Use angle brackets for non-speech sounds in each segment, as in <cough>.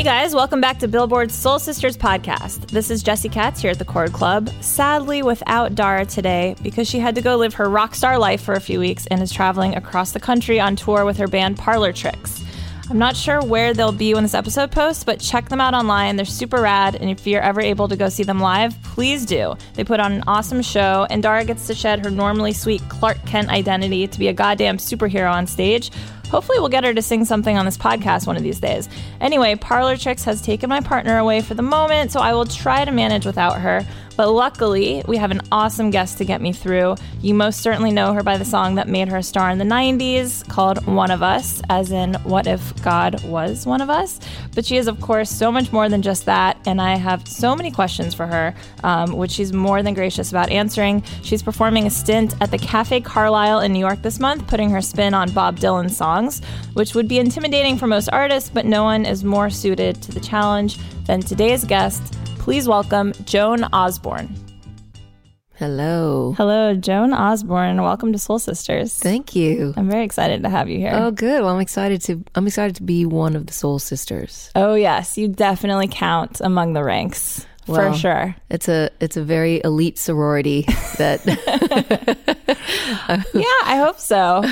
Hey guys, welcome back to Billboard's Soul Sisters podcast. This is Jesse Katz here at the Chord Club. Sadly, without Dara today because she had to go live her rock star life for a few weeks and is traveling across the country on tour with her band Parlor Tricks. I'm not sure where they'll be when this episode posts, but check them out online. They're super rad, and if you're ever able to go see them live, please do. They put on an awesome show, and Dara gets to shed her normally sweet Clark Kent identity to be a goddamn superhero on stage. Hopefully, we'll get her to sing something on this podcast one of these days. Anyway, Parlor Tricks has taken my partner away for the moment, so I will try to manage without her. But luckily, we have an awesome guest to get me through. You most certainly know her by the song that made her a star in the 90s called One of Us, as in What If God Was One of Us? But she is, of course, so much more than just that, and I have so many questions for her, um, which she's more than gracious about answering. She's performing a stint at the Cafe Carlyle in New York this month, putting her spin on Bob Dylan songs, which would be intimidating for most artists, but no one is more suited to the challenge than today's guest. Please welcome Joan Osborne. Hello. Hello, Joan Osborne. Welcome to Soul Sisters. Thank you. I'm very excited to have you here. Oh, good. Well, I'm excited to. I'm excited to be one of the Soul Sisters. Oh, yes, you definitely count among the ranks Well, for sure. It's a it's a very elite sorority that <laughs> <laughs> Yeah, I hope so.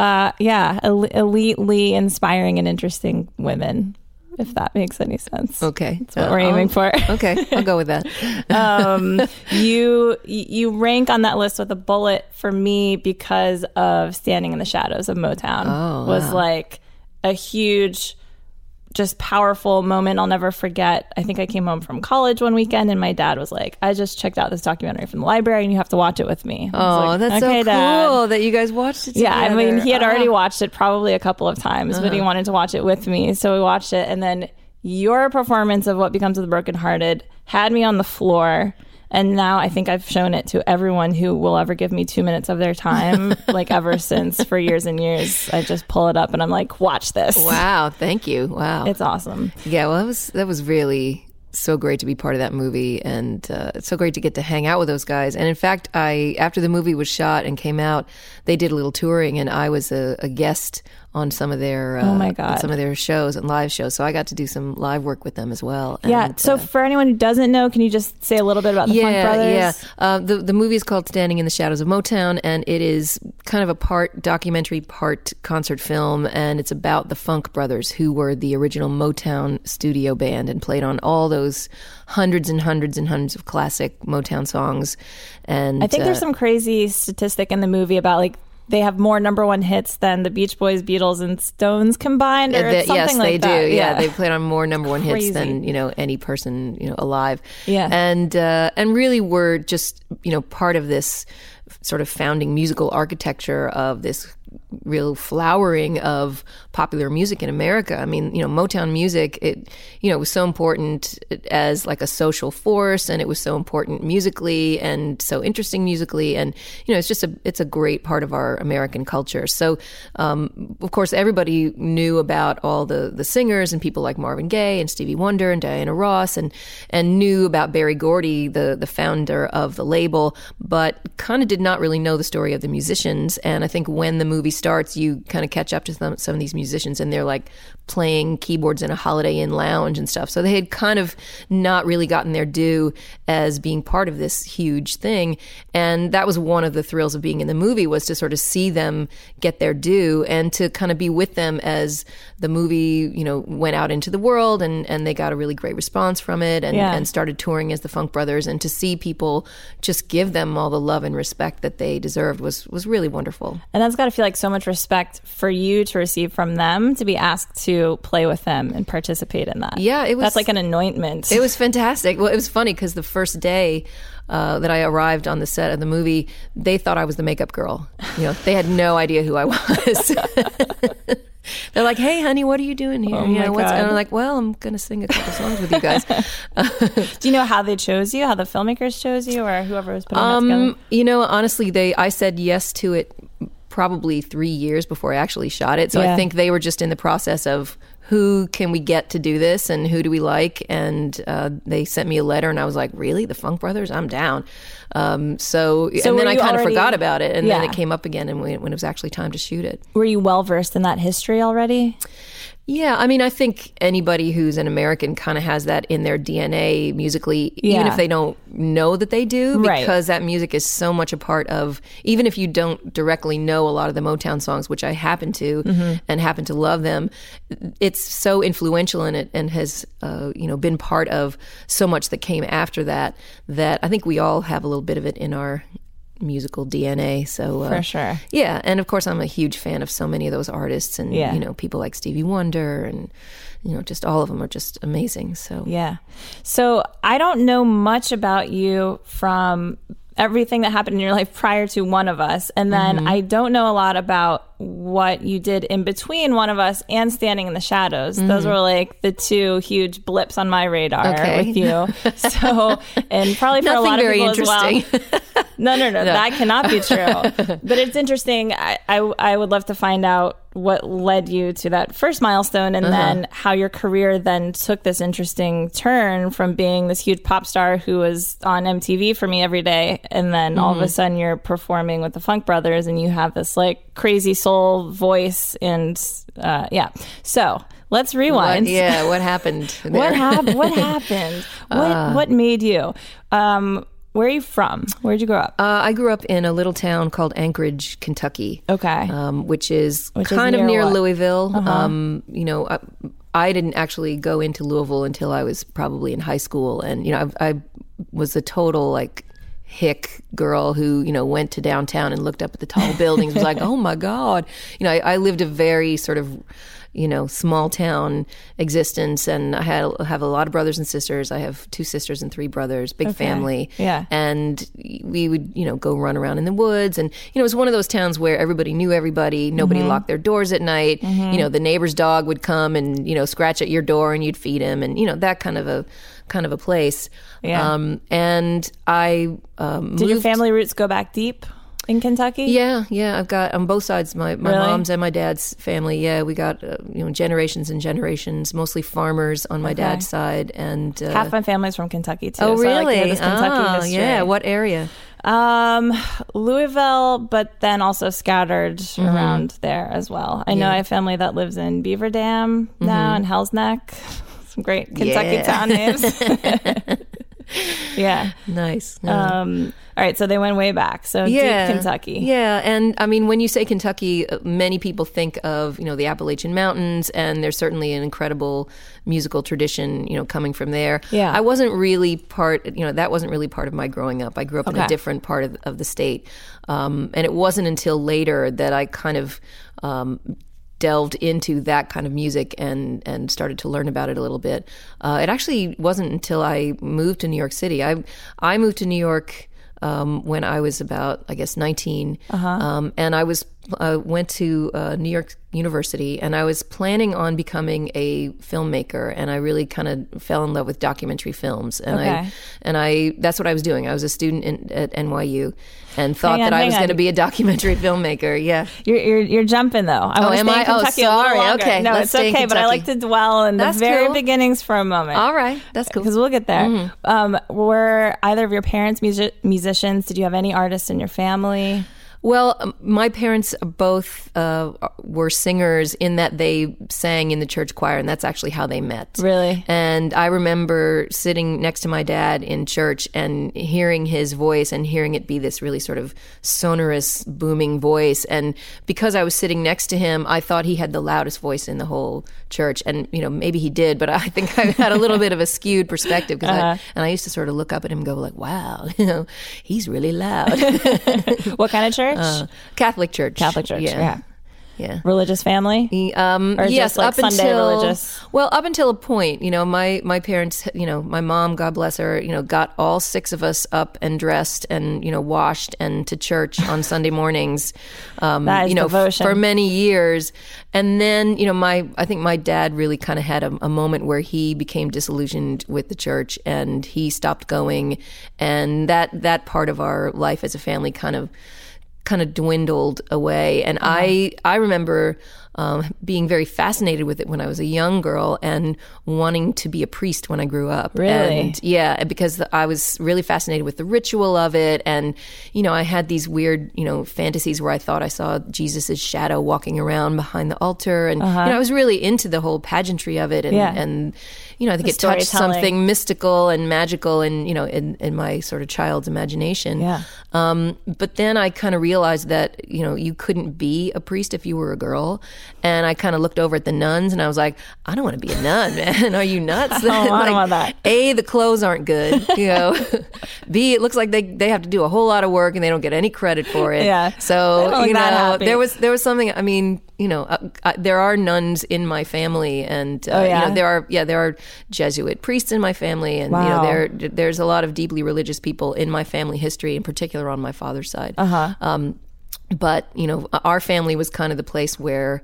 Uh, yeah, el- elitely inspiring and interesting women, if that makes any sense. okay. That's what we're aiming for. okay, I'll go with that. <laughs> um, you you rank on that list with a bullet for me because of standing in the shadows of Motown Oh, was wow. like a huge just powerful moment I'll never forget. I think I came home from college one weekend and my dad was like, I just checked out this documentary from the library and you have to watch it with me. Oh, like, that's "Okay, so Dad." cool that you guys watched it. Yeah, I mean, he had already Oh. watched it probably a couple of times, but he Uh-huh. wanted to watch it with me. So we watched it. And then your performance of What Becomes of the Brokenhearted had me on the floor. And now I think I've shown it to everyone who will ever give me two minutes of their time, <laughs> like ever since for years and years. I just pull it up and I'm like, watch this. Wow, thank you. Wow, It's awesome. yeah. Well, that was that was really so great to be part of that movie, and uh, it's so great to get to hang out with those guys. And in fact, I after the movie was shot and came out, they did a little touring, and I was a, a guest on some of their uh, Oh my God. some of their shows and live shows. So I got to do some live work with them as well. Yeah. And, So uh, for anyone who doesn't know, can you just say a little bit about the Funk Brothers? Yeah, uh, the the movie is called Standing in the Shadows of Motown, and it is kind of a part documentary, part concert film, and it's about the Funk Brothers, who were the original Motown studio band and played on all those hundreds and hundreds and hundreds of classic Motown songs. And I think there's uh, some crazy statistic in the movie about like they have more number one hits than the Beach Boys, Beatles, and Stones combined, or Uh, that- something yes, like they that. do. Yeah. they played on more number one Crazy. hits than you know any person you know alive. Yeah. and uh, and really were just you know part of this sort of founding musical architecture of this real flowering of popular music in America. I mean, you know, Motown music, it, you know, was so important as like a social force and it was so important musically and so interesting musically. And, you know, it's just a, it's a great part of our American culture. So, um, of course, everybody knew about all the, the singers and people like Marvin Gaye and Stevie Wonder and Diana Ross and, and knew about Berry Gordy, the, the founder of the label, but kind of did not really know the story of the musicians. And I think when the movie starts, you kind of catch up to some, some of these musicians, and they're like playing keyboards in a Holiday Inn lounge and stuff. So they had kind of not really gotten their due as being part of this huge thing, and that was one of the thrills of being in the movie was to sort of see them get their due and to kind of be with them as the movie, you know, went out into the world and and they got a really great response from it and, Yeah. and started touring as the Funk Brothers and to see people just give them all the love and respect that they deserved was was really wonderful. And that's got to feel like so much respect for you to receive from them to be asked to play with them and participate in that. Yeah, it was- That's like an anointment. It was fantastic. Well, it was funny because the first day uh, that I arrived on the set of the movie, they thought I was the makeup girl. You know, they had no idea who I was. <laughs> They're like, "Hey, honey, what are you doing here?" Oh you know, what's, and I'm like, "Well, I'm gonna sing a couple songs with you guys." <laughs> <laughs> Do you know how they chose you? How the filmmakers chose you, or whoever was putting that together? Um, you know, honestly, they I said yes to it probably three years before I actually shot it. So Yeah. I think they were just in the process of who can we get to do this and who do we like, and uh, they sent me a letter, and I was like, really, the Funk Brothers, I'm down. Um, so, So and then I kind of forgot about it, and then it came up again, and when, when it was actually time to shoot it. Were you well versed in that history already? Yeah, I mean, I think anybody who's an American kind of has that in their DNA musically, even if they don't know that they do, Right. because that music is so much a part of, even if you don't directly know a lot of the Motown songs, which I happen to Mm-hmm. and happen to love them, it's so influential in it and has, uh, you know, been part of so much that came after that, that I think we all have a little bit of it in our musical DNA. So uh, For sure. yeah, and of course, I'm a huge fan of so many of those artists, and Yeah. you know, people like Stevie Wonder, and you know, just all of them are just amazing. So Yeah. So I don't know much about you from everything that happened in your life prior to one of us. And then Mm-hmm. I don't know a lot about what you did in between one of us and standing in the shadows. Those were like the two huge blips on my radar Mm-hmm. Okay. with you. <laughs> So, and probably for a lot of people as well. interesting. No, no, no, <laughs> that cannot be true. <laughs> But it's interesting. I, I, I would love to find out what led you to that first milestone and then how your career then took this interesting turn from being this huge pop star who was on MTV for me every day. And then all of a sudden you're performing with the Funk Brothers and you have this like crazy soul voice. And uh, yeah. So let's What- rewind. yeah, what happened? <laughs> What happened? <laughs> What happened? What what made you? Um, where are you from? Where'd you grow up? Uh, I grew up in a little town called Anchorage, Kentucky. Okay. um, which is Which is kind of near near what? Uh-huh. Louisville. Um, you know, I, I didn't actually go into Louisville until I was probably in high school, and you know, I, I was a total like hick girl who you know went to downtown and looked up at the tall buildings. was like, <laughs> oh my god, you know, I, I lived a very sort of you know small town existence, and I had have a lot of brothers and sisters. I have two sisters and three brothers, big family. Yeah. and we would you know go run around in the woods, and you know it was one of those towns where everybody knew everybody. Nobody Mm-hmm. locked their doors at night. You know, the neighbor's dog would come and you know scratch at your door, and you'd feed him, and you know that kind of a kind of a place. Yeah. Um, and I um, Did your family roots go back deep in Kentucky? Yeah, yeah. I've got on both sides my my Really? mom's and my dad's family. Yeah, we got uh, you know generations and generations, mostly farmers on my dad's side, and uh, Half my family's from Kentucky too. Oh, so I like to really? this Kentucky oh, history. yeah. What area? Um, Louisville, but then also scattered Mm-hmm. around there as well. I know I have family that lives in Beaver Dam now and Hell's Neck. Some great Kentucky. Yeah. town names. <laughs> yeah. Nice. Yeah. Um. All right. So they went way back. So deep Kentucky. Yeah, and I mean, when you say Kentucky, uh, many people think of you know the Appalachian Mountains, and there's certainly an incredible musical tradition, you know, coming from there. Yeah. I wasn't really part, you know, that wasn't really part of my growing up. I grew up in a different part of, of the state, um, and it wasn't until later that I kind of. Um, delved into that kind of music and and started to learn about it a little bit. Uh, it actually wasn't until I moved to New York City. I I moved to New York um, when I was about I guess 19, um, and I was uh, went to uh, New York University, and I was planning on becoming a filmmaker, and I really kind of fell in love with documentary films, and Okay. I and I that's what I was doing. I was a student in, at NYU. And thought on, that I was going to be a documentary <laughs> filmmaker. Yeah. You're, you're you're jumping though. I to am I? in Oh, Kentucky a little sorry. Okay, no, let's it's okay. But I like to dwell in That's the very cool. beginnings for a moment. All right. That's cool. because we'll get there. Mm-hmm. Um, were either of your parents music- musicians? Did you have any artists in your family? Well, um, my parents both uh, were singers in that they sang in the church choir, and that's actually how they met. Really? And I remember sitting next to my dad in church and hearing his voice and hearing it be this really sort of sonorous, booming voice. And because I was sitting next to him, I thought he had the loudest voice in the whole church. And, you know, maybe he did, but <laughs> I think I had a little bit of a skewed perspective. because Uh-huh. I, and I used to sort of look up at him and go like, wow, <laughs> you know, he's really loud. <laughs> What kind of church? Uh, Catholic Church. Catholic church. Yeah. Yeah. Yeah. Religious family? Um, Or yes, just, like, up Sunday until religious? well, up until a point, you know, my my parents, you know, my mom, God bless her, you know, got all six of us up and dressed and you know washed and to church on <laughs> Sunday mornings, um, you know, f- for many years, and then you know, my I think my dad really kind of had a, a moment where he became disillusioned with the church and he stopped going, and that that part of our life as a family kind of kind of dwindled away. And I I remember um, being very fascinated with it when I was a young girl and wanting to be a priest when I grew up. Really? And yeah, because I was really fascinated with the ritual of it. And, you know, I had these weird, you know, fantasies where I thought I saw Jesus' shadow walking around behind the altar. And, you know, I was really into the whole pageantry of it. And, Uh-huh. Yeah. and you know, I think The it touched something mystical and magical and, you know, in, in my sort of child's imagination. Yeah. Um, but then I kind of realized that, you know, you couldn't be a priest if you were a girl. And I kind of looked over at the nuns and I was like, I don't want to be a nun, <laughs> man. Are you nuts? <laughs> Oh, I don't <laughs> want that. A, the clothes aren't good, you know. B, it looks like they, they have to do a whole lot of work and they don't get any credit for it. Yeah. So, you know, there was there was something, I mean, you know, uh, uh, there are nuns in my family and, uh, Oh, yeah? you know, there are, yeah, there are Jesuit priests in my family and, you know, there there's a lot of deeply religious people in my family history, in particular on my father's side. Uh-huh. Um, but you know, our family was kind of the place where,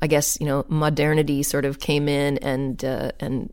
I guess, you know, modernity sort of came in and uh, and.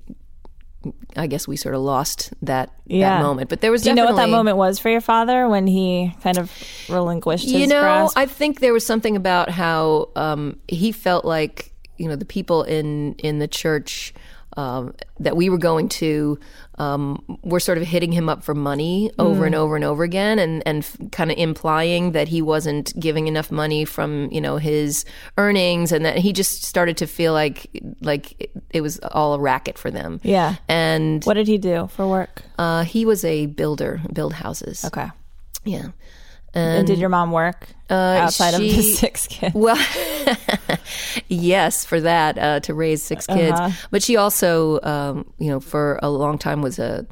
I guess we sort of lost that, Yeah. that moment, but there was Do you know what that moment was for your father when he kind of relinquished his you know, grasp? I think there was something about how um, he felt like you know the people in in the church um, that we were going to um, were sort of hitting him up for money over and over and over again, and and kind of implying that he wasn't giving enough money from you know his earnings, and that he just started to feel like like it, it was all a racket for them. Yeah. and what did he do for work? uh, he was a builder, build houses. Okay. Yeah. And did your mom work outside of the <laughs> six kids? Well, <laughs> yes, for that uh, to raise six kids. Uh-huh. But she also, um, you know, for a long time was a,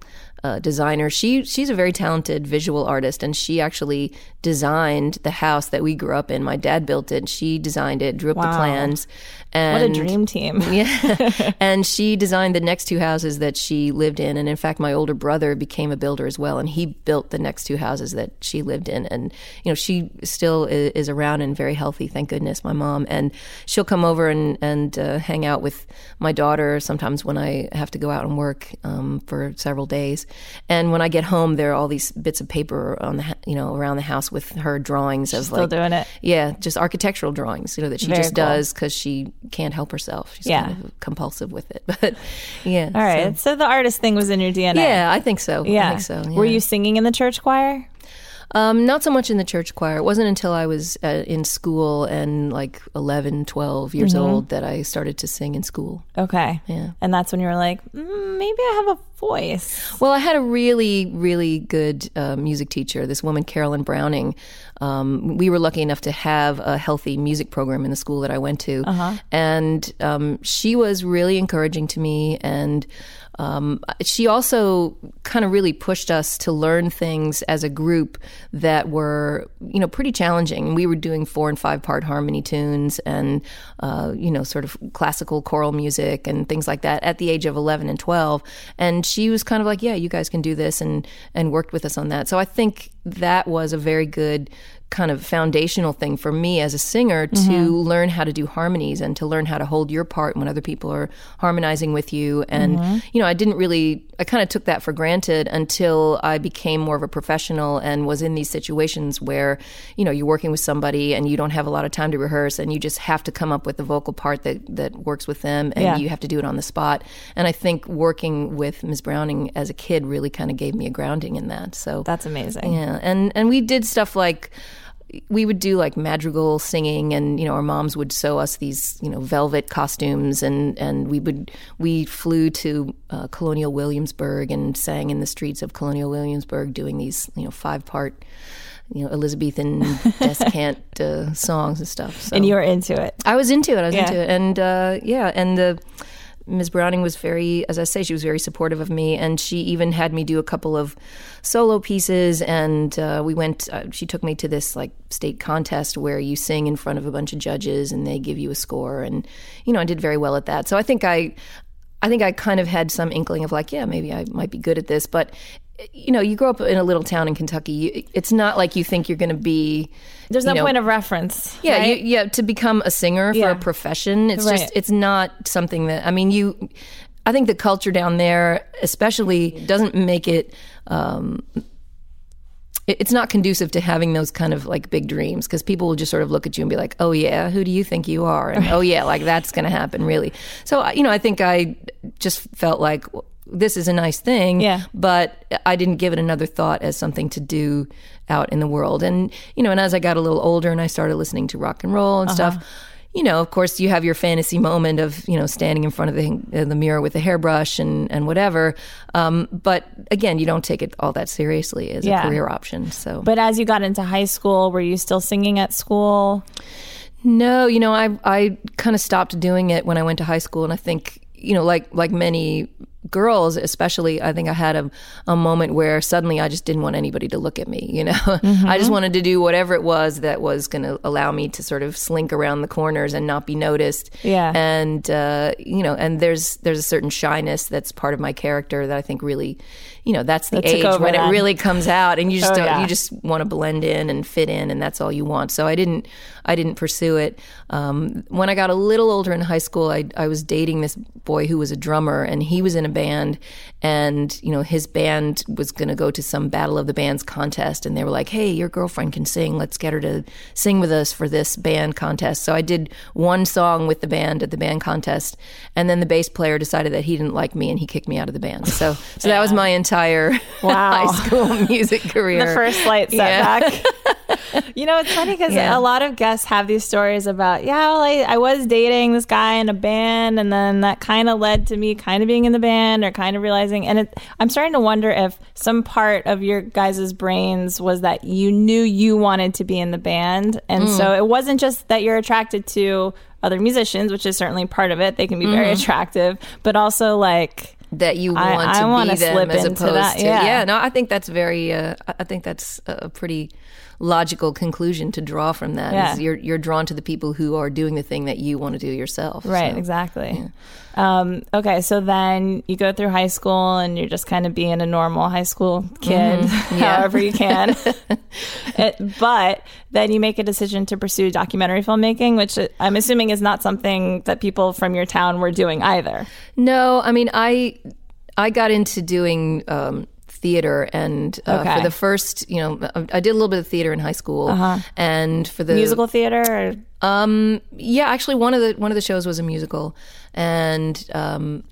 a designer. She she's a very talented visual artist, and she actually designed the house that we grew up in. My dad built it. She designed it, drew up the Wow. plans. What a dream team. <laughs> yeah. <laughs> and she designed the next two houses that she lived in. And in fact, my older brother became a builder as well. And he built the next two houses that she lived in. And, you know, she still is, is around and very healthy, thank goodness, my mom. And she'll come over and, and uh, hang out with my daughter sometimes when I have to go out and work um, for several days. And when I get home, there are all these bits of paper on the, you know, around the house with her drawings of Still like, doing it. yeah, just architectural drawings, you know, that she Very just cool. does because she can't help herself. She's Yeah. kind of compulsive with it. <laughs> But yeah. All right. So, the artist thing was in your DNA. Yeah, I think so. Yeah. I think so. Were you singing in the church choir? Um, not so much in the church choir. It wasn't until I was uh, in school and like 11, 12 years Mm-hmm. old that I started to sing in school. Okay. Yeah. And that's when you were like, mm, maybe I have a voice. Well, I had a really, really good uh, music teacher, this woman, Carolyn Browning. Um, we were lucky enough to have a healthy music program in the school that I went to. And um, she was really encouraging to me. And um, she also kind of really pushed us to learn things as a group that were, you know, pretty challenging. We were doing four and five part harmony tunes and, uh, you know, sort of classical choral music and things like that at the age of 11 and 12. And she was kind of like, yeah, you guys can do this and, and worked with us on that. So I think that was a very good kind of foundational thing for me as a singer to mm-hmm. learn how to do harmonies and to learn how to hold your part when other people are harmonizing with you. And, mm-hmm. you know, I didn't really, I kind of took that for granted until I became more of a professional and was in these situations where, you know, you're working with somebody and you don't have a lot of time to rehearse and you just have to come up with the vocal part that, that works with them and Yeah. you have to do it on the spot. And I think working with Ms. Browning as a kid really kind of gave me a grounding in that. So That's amazing. yeah, and and we did stuff like we would do like madrigal singing and you know our moms would sew us these you know velvet costumes and and we would we flew to uh, colonial williamsburg and sang in the streets of colonial williamsburg doing these you know five part you know elizabethan <laughs> descant uh, songs and stuff so And you were into it. i was into it i was Yeah. into it and uh, yeah and the Ms. Browning was very, as I say, she was very supportive of me, and she even had me do a couple of solo pieces. And uh, we went. Uh, she took me to this like state contest where you sing in front of a bunch of judges, and they give you a score. And you know, I did very well at that. So I think I, I think I kind of had some inkling of like, yeah, maybe I might be good at this. But you know, you grow up in a little town in Kentucky. You, it's not like you think you're going to be. There's no know, point of reference. yeah, right? you, yeah. To become a singer for Yeah. a profession, it's Right. just it's not something that I mean you. I think the culture down there, especially, doesn't make it. Um, it- it's not conducive to having those kind of like big dreams because people will just sort of look at you and be like, "Oh yeah, who do you think you are?" And "Oh yeah, like that's going to happen, really." So you know, I think I just felt like this is a nice thing, Yeah. but I didn't give it another thought as something to do out in the world. And you know, and as I got a little older and I started listening to rock and roll and stuff, you know, of course, you have your fantasy moment of you know standing in front of the uh, the mirror with a hairbrush and and whatever. Um, but again, you don't take it all that seriously as Yeah. a career option. So, But as you got into high school, were you still singing at school? No, you know, I I kind of stopped doing it when I went to high school, and I think you know, like like many girls, especially, I think I had a a moment where suddenly I just didn't want anybody to look at me. You know, <laughs> I just wanted to do whatever it was that was going to allow me to sort of slink around the corners and not be noticed. Yeah. and uh, you know, and there's there's a certain shyness that's part of my character that I think really, you know, that's the That age when then. it really comes out, and you just Oh, don't, yeah. you just want to blend in and fit in, and that's all you want. So I didn't, I didn't pursue it. Um, when I got a little older in high school, I, I was dating this boy who was a drummer, and he was in a band, and you know his band was going to go to some Battle of the Bands contest, and they were like, "Hey, your girlfriend can sing. Let's get her to sing with us for this band contest." So I did one song with the band at the band contest, and then the bass player decided that he didn't like me, and he kicked me out of the band. So, so that was my entire <laughs> Wow. high school <laughs> music career. The first slight Yeah. setback. <laughs> you know, it's funny because Yeah. a lot of guests have these stories about, yeah, well, I, I was dating this guy in a band, and then that kind of led to me kind of being in the band or kind of realizing. And it, I'm starting to wonder if some part of your guys' brains was that you knew you wanted to be in the band. And Mm. so it wasn't just that you're attracted to other musicians, which is certainly part of it. They can be very Mm-hmm. attractive, but also like, that you I- want I to wanna be them slip as into opposed that, to yeah. no i think that's very uh, I- i think that's a pretty logical conclusion to draw from that. Yeah. is you're you're drawn to the people who are doing the thing that you want to do yourself Right, So, exactly. Um, okay, so then you go through high school and you're just kind of being a normal high school kid, <laughs> Yeah. however you can. <laughs> it, but then you make a decision to pursue documentary filmmaking, which I'm assuming is not something that people from your town were doing either. No, I mean I I got into doing um, theater, and uh, Okay. for the first, you know, I did a little bit of theater in high school, and for the Musical theater? Or, Um, yeah, actually, one of the one of the shows was a musical, and um,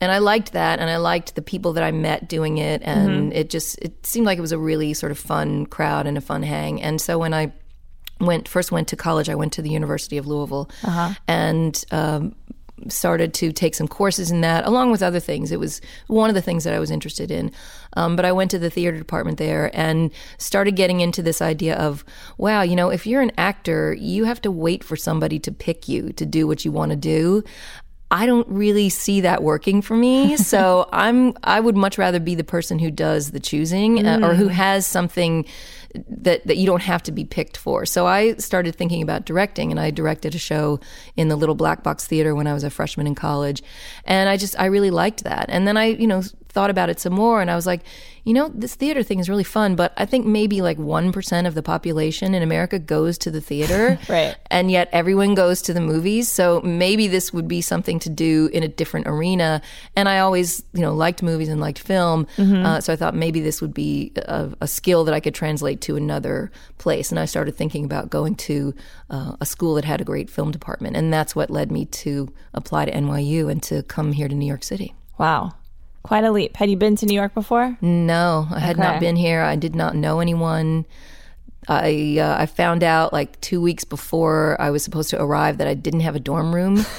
and I liked that, and I liked the people that I met doing it, and it just it seemed like it was a really sort of fun crowd and a fun hang. And so when I went first went to college, I went to the University of Louisville, and um, started to take some courses in that, along with other things. It was one of the things that I was interested in. Um, but I went to the theater department there and started getting into this idea of, wow, you know, if you're an actor, you have to wait for somebody to pick you to do what you want to do. I don't really see that working for me. <laughs> So I'm I would much rather be the person who does the choosing uh, or who has something that that you don't have to be picked for. So I started thinking about directing and I directed a show in the Little Black Box Theater when I was a freshman in college. And I just I really liked that. And then I, you know, thought about it some more and I was like, you know, this theater thing is really fun, but I think maybe like 1% of the population in America goes to the theater. <laughs> Right. And yet everyone goes to the movies. So maybe this would be something to do in a different arena. And I always, you know, liked movies and liked film. Uh, so I thought maybe this would be a, a skill that I could translate to another place. And I started thinking about going to uh, a school that had a great film department. And that's what led me to apply to NYU and to come here to New York City. wow, quite a leap. Had you been to New York before? No, I had Okay. not been here. I did not know anyone. I uh, I found out like two weeks before I was supposed to arrive that I didn't have a dorm room. <laughs>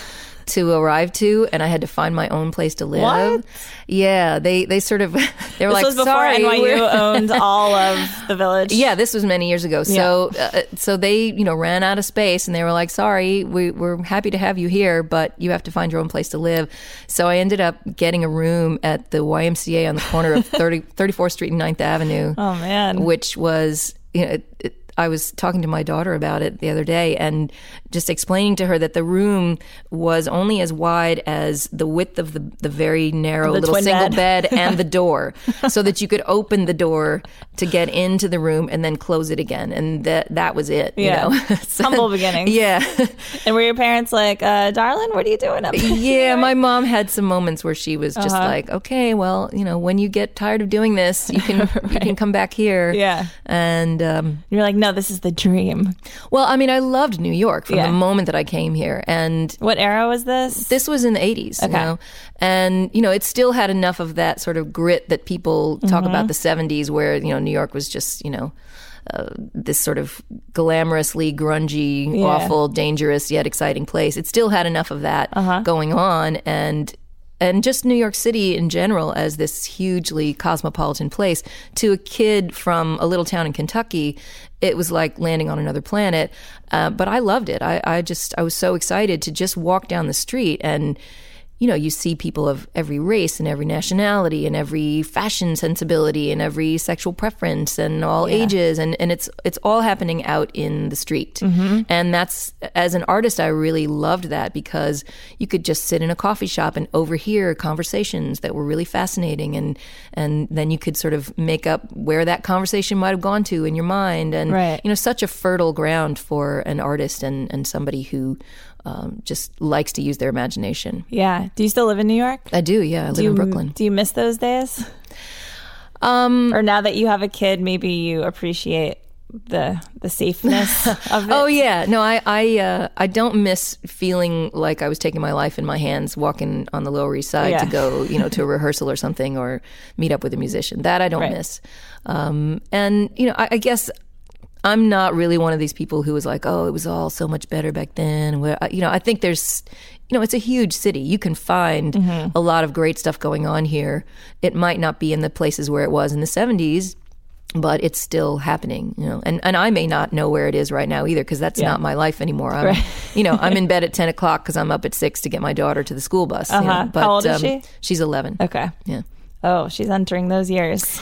to arrive to, and I had to find my own place to live. What? Yeah, they they sort of <laughs> they were This like, was before sorry, NYU we're-" <laughs> owned all of the village. Yeah, this was many years ago. So, uh, so they, you know, ran out of space, and they were like, "Sorry, we, we're happy to have you here, but you have to find your own place to live." So, I ended up getting a room at the YMCA on the corner of <laughs> 30, 34th Street and 9th Avenue, Oh man. which was, you know, it, it, I was talking to my daughter about it the other day, and just explaining to her that the room was only as wide as the width of the the very narrow The little single bed. bed and the <laughs> door so that you could open the door to get into the room and then close it again and that that was it Yeah. you know <laughs> So- Humble beginnings. yeah And were your parents like, uh, darling, what are you doing up here? yeah my mom had some moments where she was just Uh-huh. like okay well you know when you get tired of doing this you can <laughs> you can come back here Yeah. and um You're like, no, this is the dream. well i mean i loved new york from Yeah. the moment that i came here and What era was this? this was in the 80s you Okay. know and you know it still had enough of that sort of grit that people talk Mm-hmm. about the 70s where you know new york was just you know uh, this sort of glamorously grungy Yeah. awful dangerous yet exciting place it still had enough of that Uh-huh. going on and and just New York City in general as this hugely cosmopolitan place to a kid from a little town in Kentucky, it was like landing on another planet. Uh, but I loved it. I, I just I was so excited to just walk down the street and you know, you see people of every race and every nationality and every fashion sensibility and every sexual preference and all ages. And, and it's it's all happening out in the street. Mm-hmm. And that's as an artist I really loved that because you could just sit in a coffee shop and overhear conversations that were really fascinating. And and then you could sort of make up where that conversation might have gone to in your mind. And Right. you know such a fertile ground for an artist and and somebody who um, just likes to use their imagination. yeah. Do you still live in New York? I do, yeah. I live you, in Brooklyn. Do you miss those days? Um, Or now that you have a kid, maybe you appreciate the the safeness <laughs> of it? oh yeah, no, I I uh, I don't miss feeling like I was taking my life in my hands, walking on the Lower East Side Yeah. to go, you know, to a <laughs> rehearsal or something, or meet up with a musician. That I don't Right. miss. Um, and you know, I, I guess I'm not really one of these people who was like, oh, it was all so much better back then. Where you know, I think there's, you know, it's a huge city. You can find Mm-hmm. a lot of great stuff going on here. It might not be in the places where it was in the '70s. But it's still happening, you know, and, and I may not know where it is right now either because that's Yeah. not my life anymore. I'm, you know, I'm in <laughs> bed at ten o'clock because I'm up at six to get my daughter to the school bus. you know, Uh-huh. But, How old is um, she? She's eleven. Okay. Yeah. Oh, she's entering those years.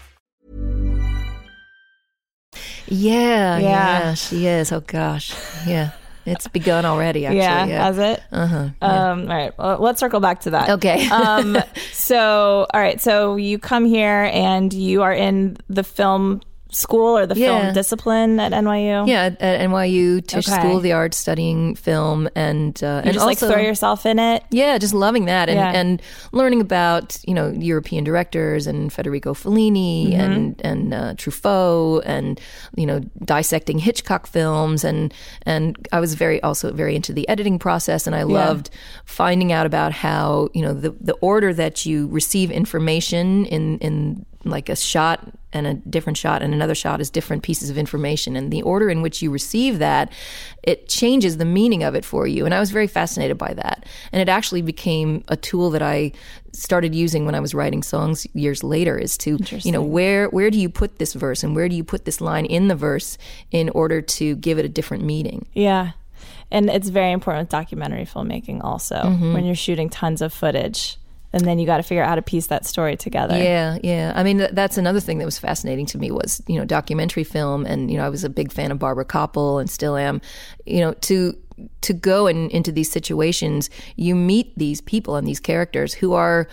Yeah, Yeah. yeah, she is. Oh gosh, yeah, it's begun already. <laughs> Actually, yeah, yeah. has it? Uh-huh, Um, all right. Well, let's circle back to that. Okay. <laughs> um, so, all right. So you come here and you are in the film school or the Yeah. film discipline at NYU. Yeah, at, at NYU Tisch Okay. School of the Arts, studying film, and uh, and just like throw yourself in it. yeah, just loving that and, Yeah. and learning about you know European directors and Federico Fellini Mm-hmm. and and uh, Truffaut and you know dissecting Hitchcock films and and I was very also very into the editing process and I loved finding out about how you know the the order that you receive information in in like a shot and a different shot and another shot is different pieces of information. And the order in which you receive that, it changes the meaning of it for you. And I was very fascinated by that. And it actually became a tool that I started using when I was writing songs years later is to, you know, where where do you put this verse and where do you put this line in the verse in order to give it a different meaning? Yeah. And it's very important with documentary filmmaking also Mm-hmm. when you're shooting tons of footage. And then you got to figure out how to piece that story together. Yeah, yeah. I mean, th- that's another thing that was fascinating to me was you know documentary film, and you know I was a big fan of Barbara Kopple and still am. You know to to go and into these situations, you meet these people and these characters who are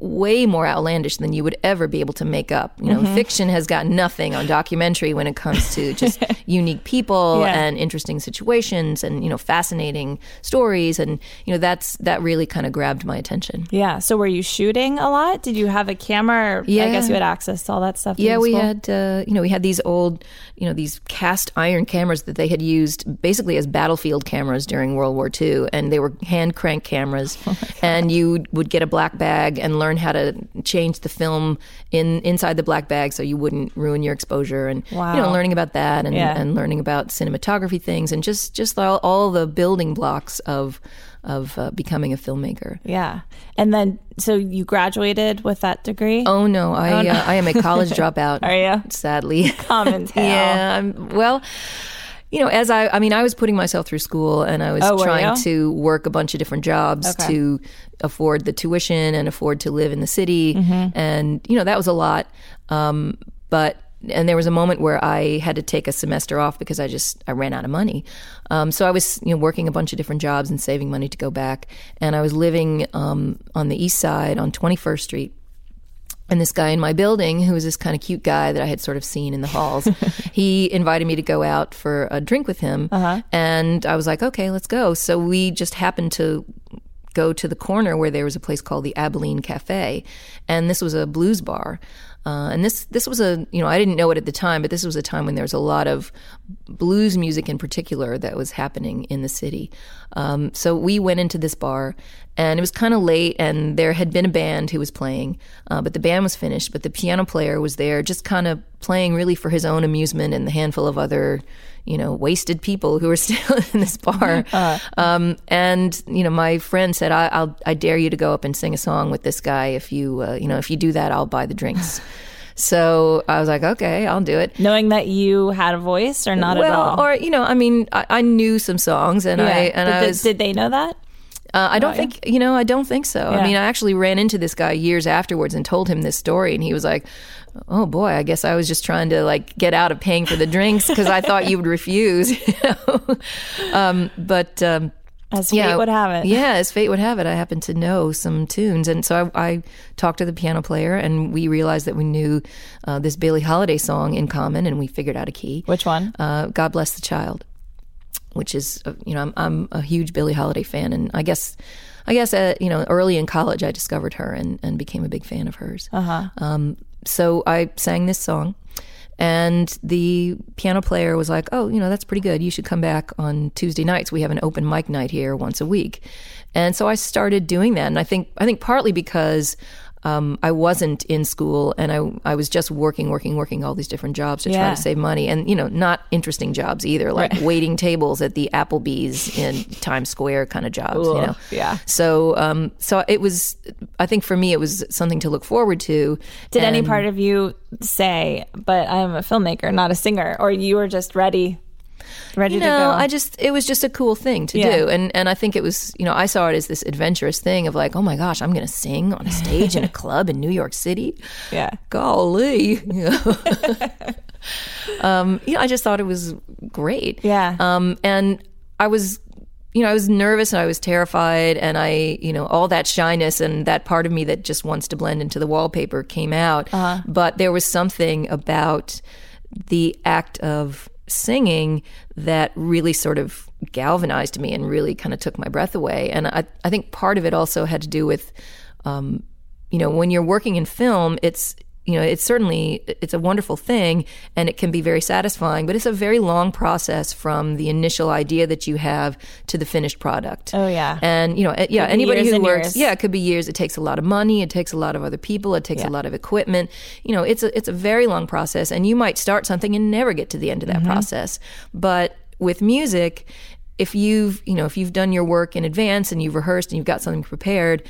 way more outlandish than you would ever be able to make up. You know, Mm-hmm. fiction has got nothing on documentary when it comes to <laughs> just unique people Yeah. and interesting situations and you know fascinating stories and you know that's that really kind of grabbed my attention. Yeah. So were you shooting a lot? Did you have a camera? Yeah. I guess you had access to all that stuff. Yeah, we had uh, you know we had these old you know these cast iron cameras that they had used basically as battlefield cameras during World War II, and they were hand crank cameras, <laughs> Oh and you would get a black bag and learn how to change the film in inside the black bag so you wouldn't ruin your exposure, and you know learning about that and, Yeah. and learning about cinematography things and just just all, all the building blocks of of uh, becoming a filmmaker. Yeah. And then, so you graduated with that degree? Oh no, I uh, I am a college <laughs> dropout. Are you? Sadly. Common tale. <laughs> Yeah, I'm, well, you know, as I, I mean, I was putting myself through school and I was Oh, trying to work a bunch of different jobs Okay. to afford the tuition and afford to live in the city. Mm-hmm. And, you know, that was a lot. Um, but, and there was a moment where I had to take a semester off because I just, I ran out of money. Um, so I was, you know, working a bunch of different jobs and saving money to go back. And I was living um, on the east side on 21st Street and this guy in my building, who was this kind of cute guy that I had sort of seen in the halls, <laughs> he invited me to go out for a drink with him. And I was like, okay, let's go. So we just happened to go to the corner where there was a place called the Abilene Cafe. And this was a blues bar. Uh, and this this was a you know I didn't know it at the time, but this was a time when there was a lot of blues music in particular that was happening in the city. Um, so we went into this bar, and it was kind of late, and there had been a band who was playing, uh, but the band was finished, but the piano player was there, just kind of playing really for his own amusement and the handful of other you know wasted people who were <laughs> still in this bar. Um, and you know my friend said, I, "I'll I dare you to go up and sing a song with this guy. If you uh, you know if you do that, I'll buy the drinks." <laughs> So I was like, okay, I'll do it. Knowing that you had a voice or not well, at all? or you know, I mean, I, I knew some songs, and I and I did, was. did they know that? uh, I don't think you know. I don't think so. Yeah. I mean, I actually ran into this guy years afterwards and told him this story, and he was like, "Oh boy, I guess I was just trying to like get out of paying for the drinks because I thought you would refuse." <laughs> you know? um, but um, As fate would have it. yeah, as fate would have it, I happened to know some tunes, and so I, I talked to the piano player, and we realized that we knew uh, this Billie Holiday song in common, and we figured out a key. Which one? Uh, God bless the child, which is uh, you know I'm, I'm a huge Billie Holiday fan, and I guess I guess uh, you know early in college I discovered her and, and became a big fan of hers. Uh-huh. Um, so I sang this song. And the piano player was like, "Oh, you know that's pretty good. You should come back on Tuesday nights. We have an open mic night here once a week." And so I started doing that. And I think I think partly because um, I wasn't in school and I I was just working, working, working all these different jobs to try to save money, and you know not interesting jobs either, like <laughs> waiting tables at the Applebee's in Times Square kind of jobs. you know, yeah. So um, so it was. I think for me it was something to look forward to. Did any part of you say, but I'm a filmmaker, not a singer? Or you were just ready, ready you to know, go? I just it was just a cool thing to Yeah. do, and and I think it was you know I saw it as this adventurous thing of like oh my gosh I'm going to sing on a stage in a <laughs> club in New York City, yeah. golly, you <laughs> know. <laughs> um, you know I just thought it was great, Yeah. um, and I was. You know, I was nervous and I was terrified, and I, you know, all that shyness and that part of me that just wants to blend into the wallpaper came out. But there was something about the act of singing that really sort of galvanized me and really kind of took my breath away. And I, I think part of it also had to do with, um, you know, when you're working in film, it's you know, it's certainly it's a wonderful thing and it can be very satisfying, but it's a very long process from the initial idea that you have to the finished product. Oh, yeah. And you know, yeah, anybody who works, years. yeah, it could be years. It takes a lot of money. It takes a lot of other people. It takes a lot of equipment. You know, it's a it's a very long process, and you might start something and never get to the end of Mm-hmm. that process. But with music, if you've you know if you've done your work in advance and you've rehearsed and you've got something prepared.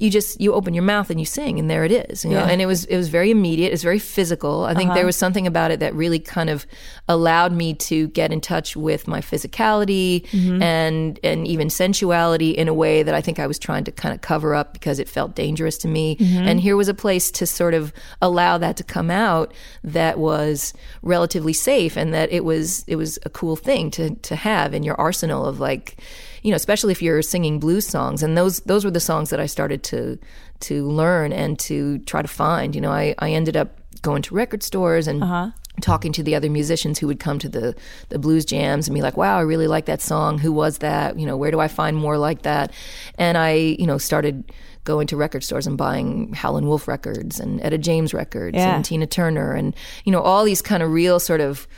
You just you open your mouth and you sing and there it is, you know. And it was it was very immediate. It's very physical. I Uh-huh. think there was something about it that really kind of allowed me to get in touch with my physicality Mm-hmm. and and even sensuality in a way that I think I was trying to kind of cover up because it felt dangerous to me. Mm-hmm. And here was a place to sort of allow that to come out that was relatively safe and that it was it was a cool thing to to have in your arsenal of like you know, especially if you're singing blues songs, and those those were the songs that I started to to learn and to try to find. You know, I, I ended up going to record stores and uh-huh. talking to the other musicians who would come to the the blues jams and be like, "Wow, I really like that song. Who was that? You know, where do I find more like that?" And I, you know, started going to record stores and buying Howlin' Wolf records and Etta James records Yeah. and Tina Turner and you know all these kind of real sort of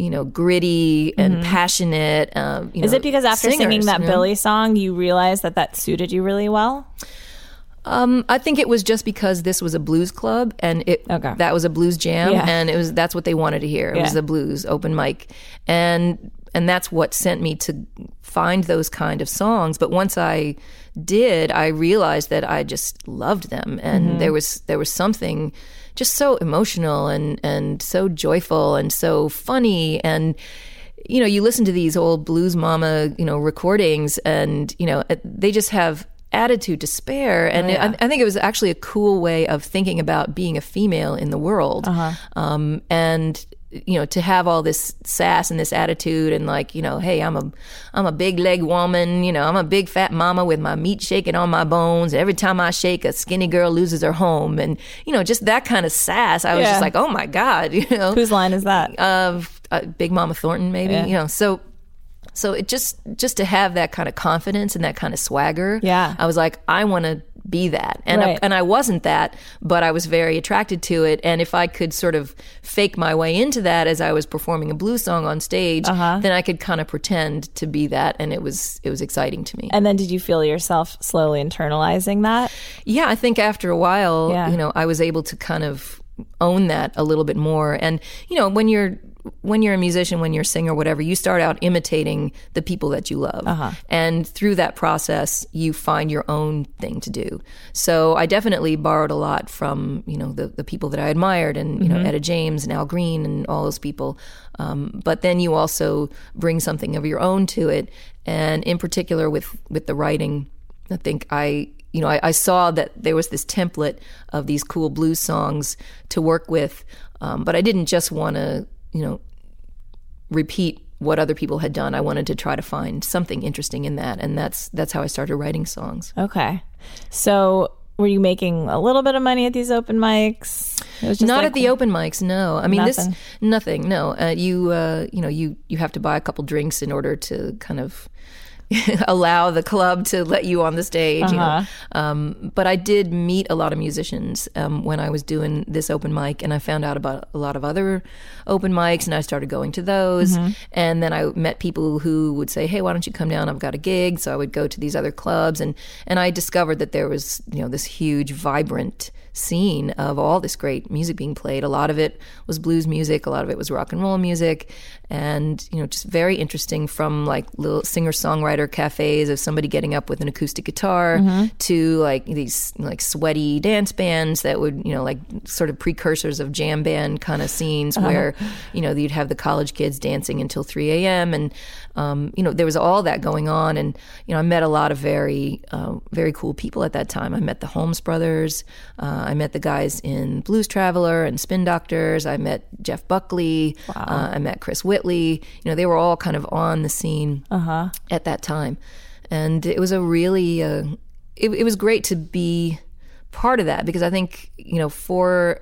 you know gritty and passionate. Um, you Mm-hmm. Is know, it because after singing that you know? Billy song, you realized that that suited you really well? Um, I think it was just because this was a blues club and it Okay. that was a blues jam Yeah. and it was that's what they wanted to hear. It was Yeah. the blues open mic. And and that's what sent me to find those kind of songs. But once I did, I realized that I just loved them and Mm-hmm. there was there was something just so emotional and and so joyful and so funny and you know, you listen to these old blues mama, you know, recordings and, you know, they just have attitude to spare. And Oh, I, I think it was actually a cool way of thinking about being a female in the world. Uh-huh. Um, and, you know, to have all this sass and this attitude and like, you know, hey, I'm a, I'm a big leg woman, you know, I'm a big fat mama with my meat shaking on my bones. Every time I shake, a skinny girl loses her home. And, you know, just that kind of sass. I was Yeah. just like, oh my God, <laughs> you know Whose line is that? of uh, Big Mama Thornton, maybe Yeah. you know. So, so it just just to have that kind of confidence and that kind of swagger. Yeah. I was like, I want to be that, and Right. I, and I wasn't that, but I was very attracted to it. And if I could sort of fake my way into that as I was performing a blues song on stage, Uh-huh. then I could kind of pretend to be that, and it was it was exciting to me. and then did you feel yourself slowly internalizing that? Yeah, I think after a while, Yeah. you know, I was able to kind of own that a little bit more. And you know, when you're when you're a musician, when you're a singer, whatever, you start out imitating the people that you love, Uh-huh. and through that process, you find your own thing to do. So I definitely borrowed a lot from you know the the people that I admired, and you know Etta James and Al Green and all those people. Um, but then you also bring something of your own to it, and in particular with with the writing. I think I, you know, I, I saw that there was this template of these cool blues songs to work with, um, but I didn't just want to, you know, repeat what other people had done. I wanted to try to find something interesting in that, and that's that's how I started writing songs. Okay. So were you making a little bit of money at these open mics? It was just Not like- at the open mics, no. I mean, Nothing. this nothing. No, uh, you uh, you know you you have to buy a couple drinks in order to kind of <laughs> allow the club to let you on the stage. You know? Uh-huh. um, but I did meet a lot of musicians um, when I was doing this open mic, and I found out about a lot of other open mics, and I started going to those. Mm-hmm. And then I met people who would say, "Hey, why don't you come down? I've got a gig." So I would go to these other clubs, and and I discovered that there was you know this huge, vibrant scene of all this great music being played. A lot of it was blues music, a lot of it was rock and roll music, and you know just very interesting from like little singer songwriter cafes of somebody getting up with an acoustic guitar to like these like sweaty dance bands that would you know like sort of precursors of jam band kind of scenes where you know you'd have the college kids dancing until 3 a.m. and um, you know there was all that going on and you know I met a lot of very uh, very cool people at that time. I met the Holmes brothers. Uh, I met the guys in Blues Traveler and Spin Doctors. I met Jeff Buckley. Uh, I met Chris You know, they were all kind of on the scene at that time, and it was a really uh, it, it was great to be part of that because I think you know for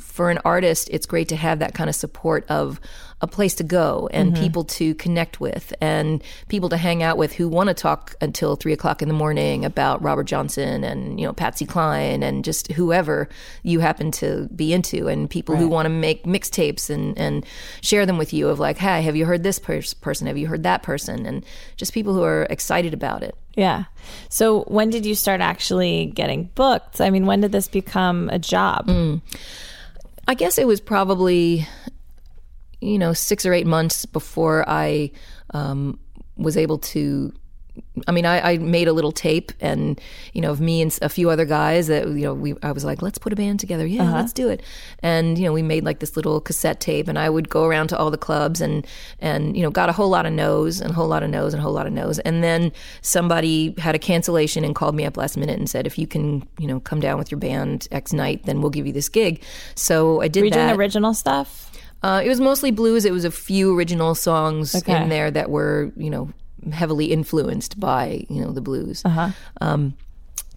for an artist, it's great to have that kind of support of a place to go and Mm-hmm. people to connect with and people to hang out with who want to talk until three o'clock in the morning about Robert Johnson and you know Patsy Cline and just whoever you happen to be into and people who want to make mixtapes and and share them with you of like, hey, have you heard this pers- person? Have you heard that person? And just people who are excited about it. Yeah. So when did you start actually getting booked? I mean, when did this become a job? I guess it was probably, you know, six or eight months before I um, was able to. I mean, I, I made a little tape, and you know, of me and a few other guys that you know, we I was like, let's put a band together. Yeah, let's do it. And you know, we made like this little cassette tape, and I would go around to all the clubs, and and you know, got a whole lot of no's, and a whole lot of no's, and a whole lot of no's. And then somebody had a cancellation and called me up last minute and said, if you can, you know, come down with your band X night, then we'll give you this gig. So I did Were you that. doing original stuff? Uh, it was mostly blues. It was a few original songs Okay. in there that were, you know, heavily influenced by, you know, the blues. Uh-huh. Um,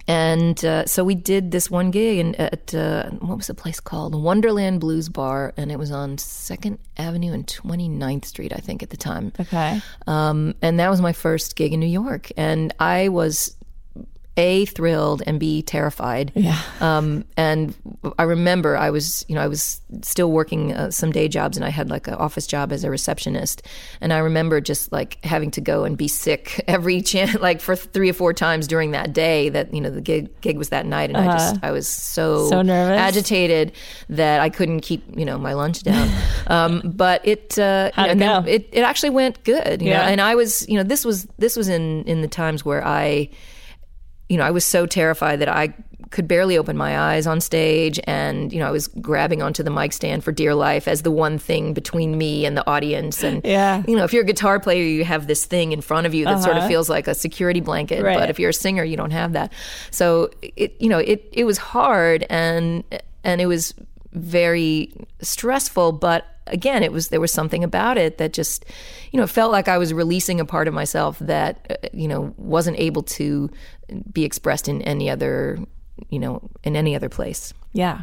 and uh, so we did this one gig in, at uh, what was the place called? Wonderland Blues Bar, and it was on Second Avenue and 29th Street, I think, at the time. Okay. Um, and that was my first gig in New York, and I was a thrilled and b terrified. Yeah. Um, and I remember I was, you know, I was still working uh, some day jobs, and I had like an office job as a receptionist. And I remember just like having to go and be sick <laughs> every chance, <laughs> like for three or four times during that day. That you know the gig gig was that night, and I just I was so So nervous? agitated that I couldn't keep you know my lunch down. <laughs> um, but it, uh, you know, it and then go? it it actually went good. You Yeah. know, and I was you know this was this was in in the times where I you know, I was so terrified that I could barely open my eyes on stage and you know I was grabbing onto the mic stand for dear life as the one thing between me and the audience and Yeah. you know if you're a guitar player you have this thing in front of you that sort of uh-huh. feels like a security blanket Right. but if you're a singer you don't have that so it you know it it was hard and and it was very stressful but again it was there was something about it that just you know felt like i was releasing a part of myself that uh, you know wasn't able to be expressed in any other you know in any other place Yeah.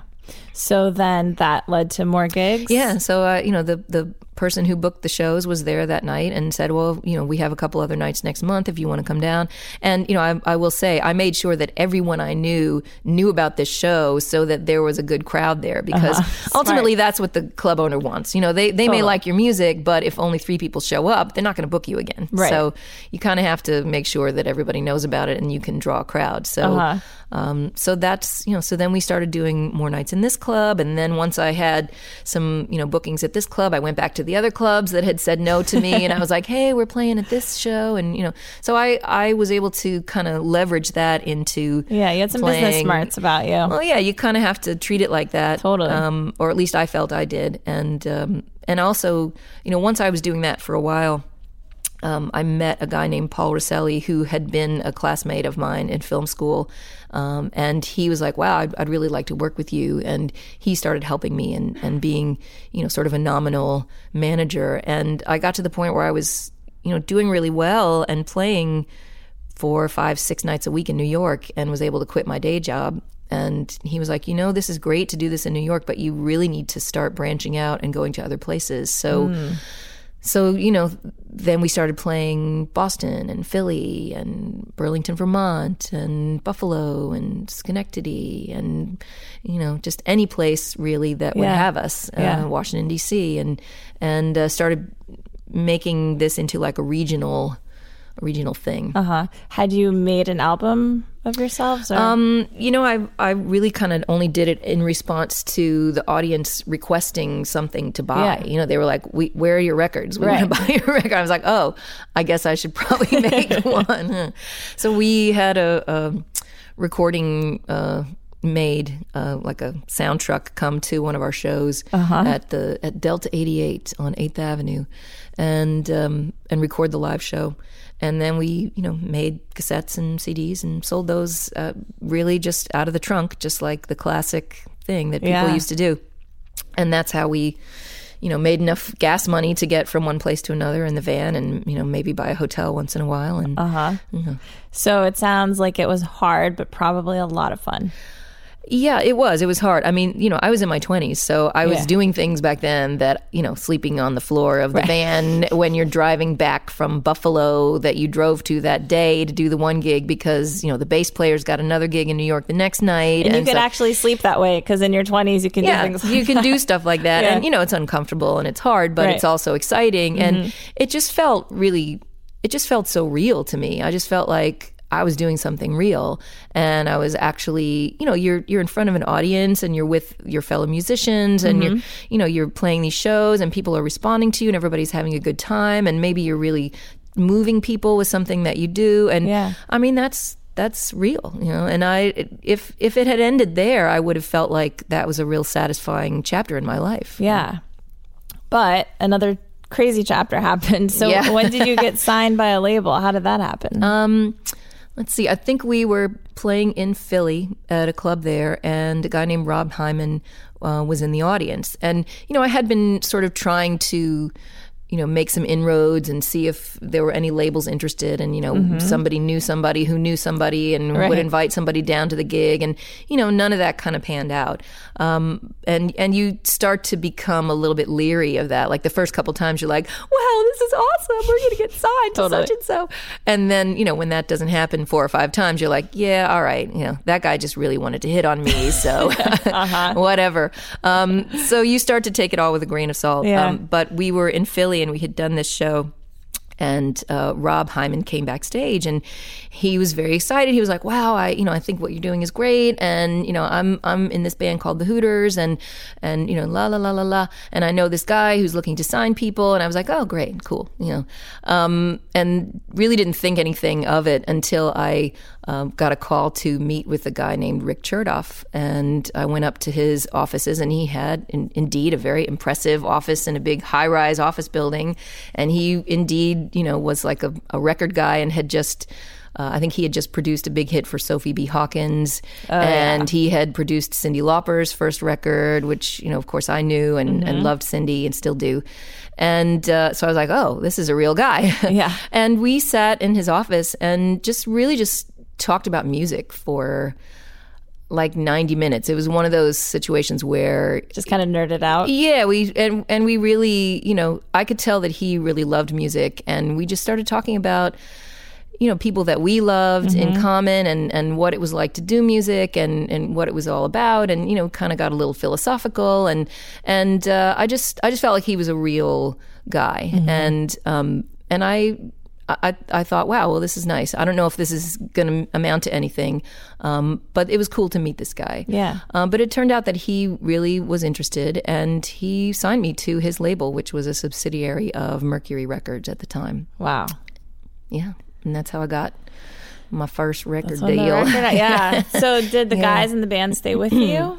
So then that led to more gigs? yeah so uh, you know the the person who booked the shows was there that night and said well you know we have a couple other nights next month if you want to come down. And you know I, I will say i made sure that everyone i knew knew about this show so that there was a good crowd there because ultimately that's what the club owner wants. You know they, they may like your music but if only three people show up they're not going to book you again. Right. so you kind of have to make sure that everybody knows about it and you can draw a crowd. So Uh-huh. Um, so that's you know so then we started doing more nights in this club. And then once i had some you know bookings at this club i went back to the other clubs that had said no to me. And i was like hey we're playing at this show. And you know so i i was able to kind of leverage that into Yeah, you had some business playing- smarts about you. well, yeah, you kind of have to treat it like that, Totally. um, or at least I felt I did, and um, and also, you know, once I was doing that for a while, um, I met a guy named Paul Rosselli who had been a classmate of mine in film school, um, and he was like, "Wow, I'd, I'd really like to work with you," and he started helping me and and being, you know, sort of a nominal manager, and I got to the point where I was, you know, doing really well and playing four, five, six nights a week in New York and was able to quit my day job. And he was like, you know, this is great to do this in New York, but you really need to start branching out and going to other places. So, so you know, then we started playing Boston and Philly and Burlington, Vermont, and Buffalo and Schenectady, and you know, just any place really that would Yeah. have us. Yeah. Uh, Washington D.C. and and uh, started making this into like a regional, regional thing. Uh huh. Had you made an album of yourselves? Or? Um, you know, I I really kind of only did it in response to the audience requesting something to buy. Yeah. You know, they were like, "We, where are your records? We want to buy your <laughs> record." I was like, "Oh, I guess I should probably <laughs> make one." <laughs> So we had a, a recording. Uh, made uh, like a sound truck come to one of our shows at the at Delta 88 on 8th Avenue and um, and record the live show and then we you know made cassettes and CDs and sold those uh, really just out of the trunk just like the classic thing that people Yeah. used to do and that's how we you know made enough gas money to get from one place to another in the van and you know maybe buy a hotel once in a while and uh huh. So it sounds like it was hard, but probably a lot of fun. Yeah, it was. It was hard. I mean, you know, I was in my 20s, so I was Yeah. doing things back then that, you know, sleeping on the floor of the van <laughs> when you're driving back from Buffalo that you drove to that day to do the one gig because, you know, the bass player's got another gig in New York the next night. And you could so- actually sleep that way because in your 20s you can yeah, do things like you can that. do stuff like that. <laughs> Yeah. And, you know, it's uncomfortable and it's hard, but Right. Mm-hmm. it's also exciting. And it just felt really, it just felt so real to me. I just felt like I was doing something real and I was actually, you know, you're you're in front of an audience and you're with your fellow musicians and Mm-hmm. you're you know, you're playing these shows and people are responding to you and everybody's having a good time and maybe you're really moving people with something that you do and Yeah. I mean that's that's real, you know. And I if if it had ended there, I would have felt like that was a real satisfying chapter in my life. Yeah. But another crazy chapter <laughs> happened. So Yeah. when did you get signed by a label? How did that happen? Um, let's see. I think we were playing in Philly at a club there, and a guy named Rob Hyman uh, was in the audience. And you know, I had been sort of trying to. You know, make some inroads and see if there were any labels interested, and you know, somebody knew somebody who knew somebody, and Right. would invite somebody down to the gig, and you know, none of that kind of panned out. Um, and and you start to become a little bit leery of that. Like the first couple times, you're like, "Wow, this is awesome! We're going to get signed to Totally. such and so." And then you know, when that doesn't happen four or five times, you're like, "Yeah, all right, you know, that guy just really wanted to hit on me, <laughs> so Uh-huh. <laughs> whatever." Um, so you start to take it all with a grain of salt. Yeah. Um, but we were in Philly and we had done this show and uh, Rob Hyman came backstage and he was very excited. He was like, "Wow, I you know I think what you're doing is great, and you know I'm I'm in this band called the Hooters, and and you know la la la la la, and I know this guy who's looking to sign people." And I was like, "Oh, great, cool," you know, um, and really didn't think anything of it until I um, got a call to meet with a guy named Rick Chertoff, and I went up to his offices, and he had in, indeed a very impressive office in a big high-rise office building, and he indeed, you know, was like a, a record guy and had just. Uh, I think he had just produced a big hit for Sophie B. Hawkins, and he had produced Cyndi Lauper's first record, which you know, of course, I knew and, and loved Cyndi and still do. And uh, so I was like, "Oh, this is a real guy." <laughs> Yeah. and we sat in his office and just really just talked about music for like 90 minutes. It was one of those situations where Just kind of nerded out. yeah, we and and we really, you know, I could tell that he really loved music and we just started talking about you know, people that we loved in common and and what it was like to do music and and what it was all about and you know, kind of got a little philosophical and and uh, I just I just felt like he was a real guy and um and I I, I thought, wow, well, this is nice. I don't know if this is going to amount to anything, um, but it was cool to meet this guy. Yeah. Um, but it turned out that he really was interested, and he signed me to his label, which was a subsidiary of Mercury Records at the time. Wow. Yeah, and that's how I got my first record deal. record- <laughs> yeah. So did the guys in the band stay with <clears throat> you?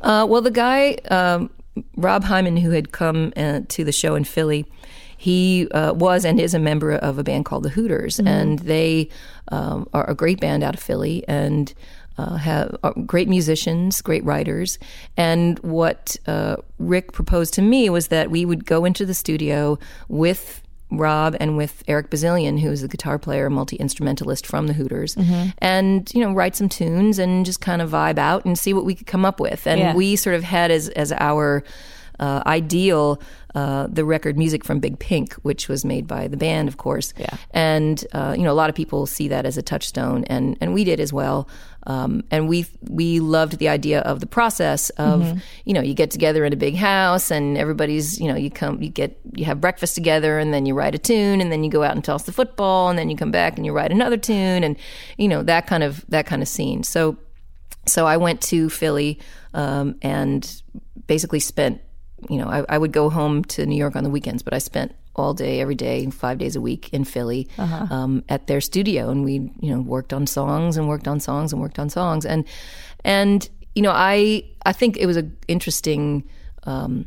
Uh, well, the guy, um, Rob Hyman, who had come uh, to the show in Philly, he uh, was and is a member of a band called the Hooters, and they um, are a great band out of Philly and uh, have are great musicians, great writers. And what uh, Rick proposed to me was that we would go into the studio with Rob and with Eric Bazilian, who is the guitar player, multi instrumentalist from the Hooters, and you know write some tunes and just kind of vibe out and see what we could come up with. And Yeah. we sort of had as as our uh, ideal uh, the record music from Big Pink, which was made by the band, of course. Yeah. And uh, you know, a lot of people see that as a touchstone, and and we did as well. Um, and we we loved the idea of the process of you know you get together in a big house and everybody's you know you come you get you have breakfast together and then you write a tune and then you go out and toss the football and then you come back and you write another tune and you know that kind of that kind of scene. So so I went to Philly um, and basically spent, you know, I, I would go home to New York on the weekends, but I spent all day, every day, five days a week in Philly um, at their studio, and we, you know, worked on songs and worked on songs and worked on songs, and and you know, I I think it was a interesting. Um,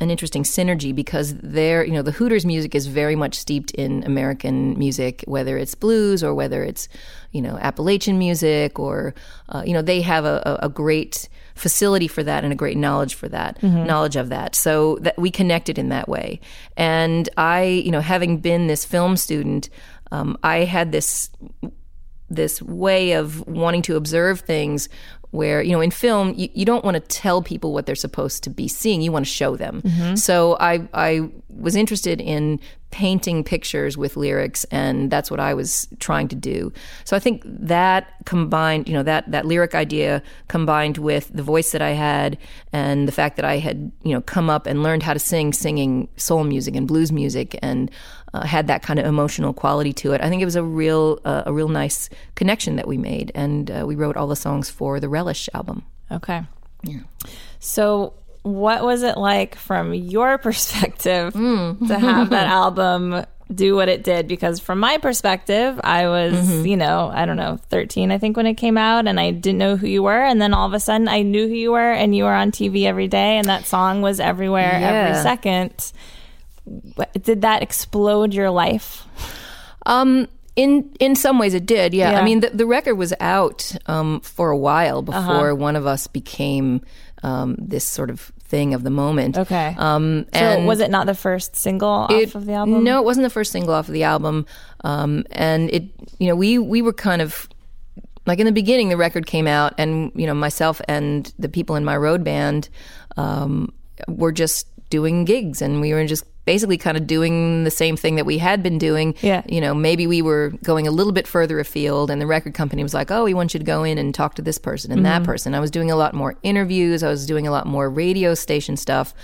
an interesting synergy because there, you know, the Hooters music is very much steeped in American music, whether it's blues or whether it's, you know, Appalachian music or, uh, you know, they have a, a a great facility for that and a great knowledge for that, knowledge of that. So that we connected in that way. And I, you know, having been this film student, um, I had this this way of wanting to observe things where you know in film you, you don't want to tell people what they're supposed to be seeing you want to show them. Mm-hmm. So i i was interested in painting pictures with lyrics and that's what i was trying to do. So i think that combined you know that that lyric idea combined with the voice that i had and the fact that i had you know come up and learned how to sing singing soul music and blues music and uh, had that kind of emotional quality to it. I think it was a real uh, a real nice connection that we made, and uh, we wrote all the songs for the Relish album. Okay. Yeah. So, what was it like from your <laughs> perspective to have that <laughs> album do what it did? Because from my perspective, I was, you know, I don't know, 13, I think, when it came out, and I didn't know who you were. And then all of a sudden, I knew who you were, and you were on TV every day, and that song was everywhere every second. Did that explode your life? Um, in in some ways, it did. Yeah, Yeah. I mean, the, the record was out um, for a while before one of us became um, this sort of thing of the moment. Okay. Um, So, and was it not the first single off It- of the album? No, it wasn't the first single off of the album. Um, and it, you know, we we were kind of like in the beginning, the record came out, and you know, myself and the people in my road band um, were just doing gigs, and we were just basically kind of doing the same thing that we had been doing. Yeah. You know, maybe we were going a little bit further afield, and the record company was like, "Oh, we want you to go in and talk to this person and that person." I was doing a lot more interviews. I was doing a lot more radio station stuff.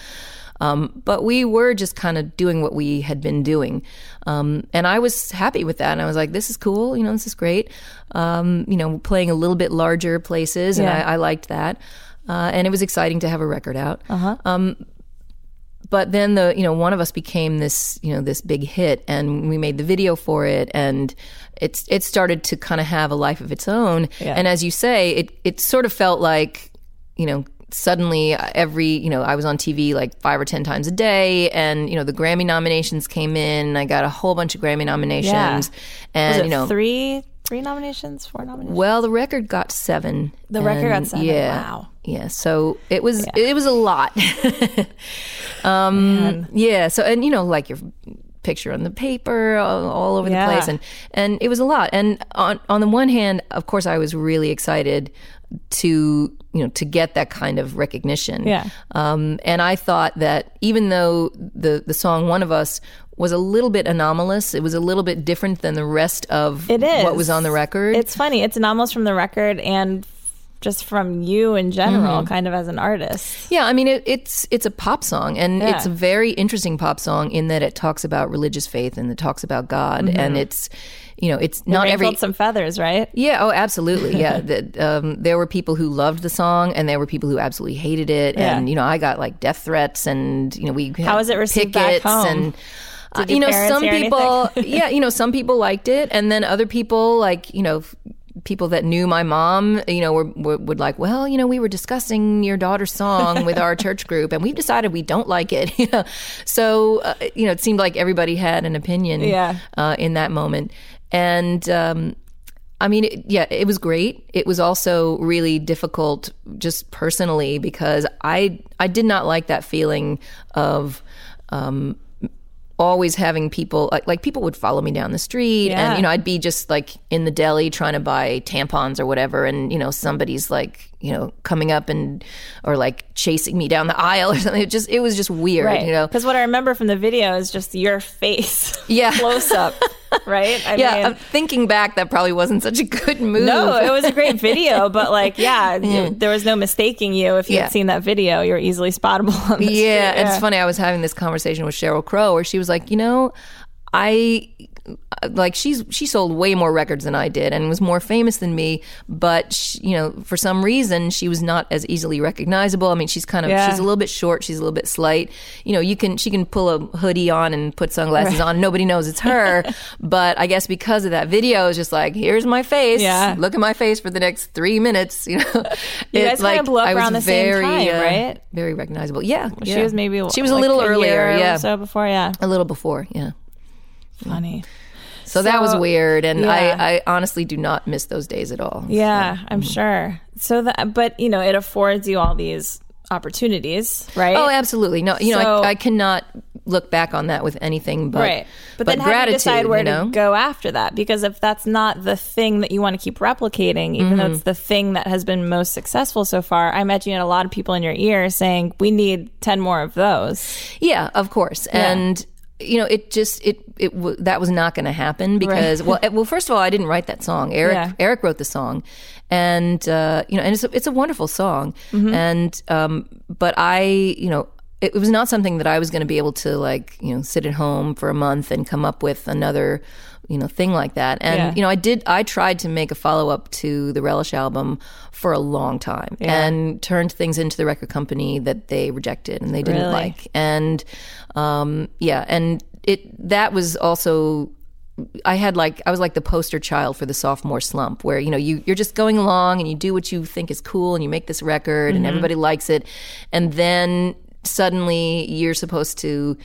Um, but we were just kind of doing what we had been doing. Um, and I was happy with that. And I was like, this is cool. You know, this is great. Um, you know, playing a little bit larger places. And Yeah. I, I liked that. Uh, and it was exciting to have a record out. Uh Um, but then the you know one of us became this you know this big hit and we made the video for it and it's it started to kind of have a life of its own and as you say it it sort of felt like you know suddenly every you know I was on TV like 5 or 10 times a day and you know the Grammy nominations came in I got a whole bunch of Grammy nominations yeah. and Was it you know three, three nominations, four nominations? well, the record got seven. The record got seven, Yeah, wow. Yeah, so it was it was a lot. <laughs> um, yeah. So and you know, like your picture on the paper all, all over Yeah. the place, and and it was a lot. And on on the one hand, of course, I was really excited to you know to get that kind of recognition. Yeah. Um, and I thought that even though the the song "One of Us" was a little bit anomalous, it was a little bit different than the rest of It is. what was on the record. It's funny. It's anomalous from the record and just from you in general, Mm-hmm. kind of as an artist. Yeah, I mean it, it's it's a pop song, and Yeah. it's a very interesting pop song in that it talks about religious faith and it talks about God, and it's you know it's not Not every Mm-hmm. some feathers, right? yeah oh absolutely yeah <laughs> that um, there were people who loved the song and there were people who absolutely hated it, Yeah. and you know I got like death threats and you know we How was it received back home? and. uh, you know, some people, <laughs> yeah, you know, some people liked it, and then other people, like, you know, people that knew my mom, you know, were, were would like, well, you know, we were discussing your daughter's song with our <laughs> church group, and we've decided we don't like it. <laughs> You know, so uh, you know, it seemed like everybody had an opinion, Yeah. uh, in that moment, and. Um, I mean, it, yeah, it was great. It was also really difficult, just personally, because I I did not like that feeling of um, always having people like like people would follow me down the street Yeah. and you know I'd be just like in the deli trying to buy tampons or whatever and you know somebody's like you know coming up and or like chasing me down the aisle <laughs> or something it just it was just weird Right. you know Because what I remember from the video is just your face. Yeah. <laughs> Close up. Right? I yeah mean, thinking back that probably wasn't such a good move no, it was a great video, but like, yeah, <laughs> you- there was no mistaking you. If you Yeah. had seen that video, you're easily spottable. On the yeah, it's funny. I was having this conversation with Sheryl Crow, where she was like, you know, I like she's she sold way more records than I did and was more famous than me, but she, you know, for some reason she was not as easily recognizable. I mean, she's kind of Yeah. she's a little bit short, she's a little bit slight. You know, you can she can pull a hoodie on and put sunglasses on, nobody knows it's her. <laughs> but I guess because of that video, it's just like, here's my face. Yeah. look at my face for the next three minutes. <laughs> You know, You It's guys kinda blew up around the same very, time, uh, right? Very recognizable. Yeah, She yeah. was maybe she was a little a earlier, yeah, so before, yeah. a little before, yeah. Funny. So, that was weird, and yeah. I, I honestly do not miss those days at all. Yeah, I'm sure. So that, but you know, it affords you all these opportunities, right? Oh, absolutely. No, you know, I, I cannot look back on that with anything but right. But, but then how do gratitude. you decide where you know? to go after that? Because if that's not the thing that you want to keep replicating, even though Mm-hmm. it's the thing that has been most successful so far, I imagine you had a lot of people in your ear saying, "We need ten more of those." Yeah, of course. And you know, it just it it w- that was not going to happen because well, well, first of all, I didn't write that song. Eric Yeah. Eric wrote the song, and uh, you know, and it's a, it's a wonderful song. Mm-hmm. And um, but I, you know. It was not something that I was going to be able to like, you know, sit at home for a month and come up with another, you know, thing like that. And Yeah. you know, I did. I tried to make a follow up to the Relish album for a long time, and turned things into the record company that they rejected and they didn't Really? like. And um, yeah, and it that was also I had like I was like the poster child for the sophomore slump, where you know you you're just going along and you do what you think is cool and you make this record and everybody likes it, and then suddenly you're supposed to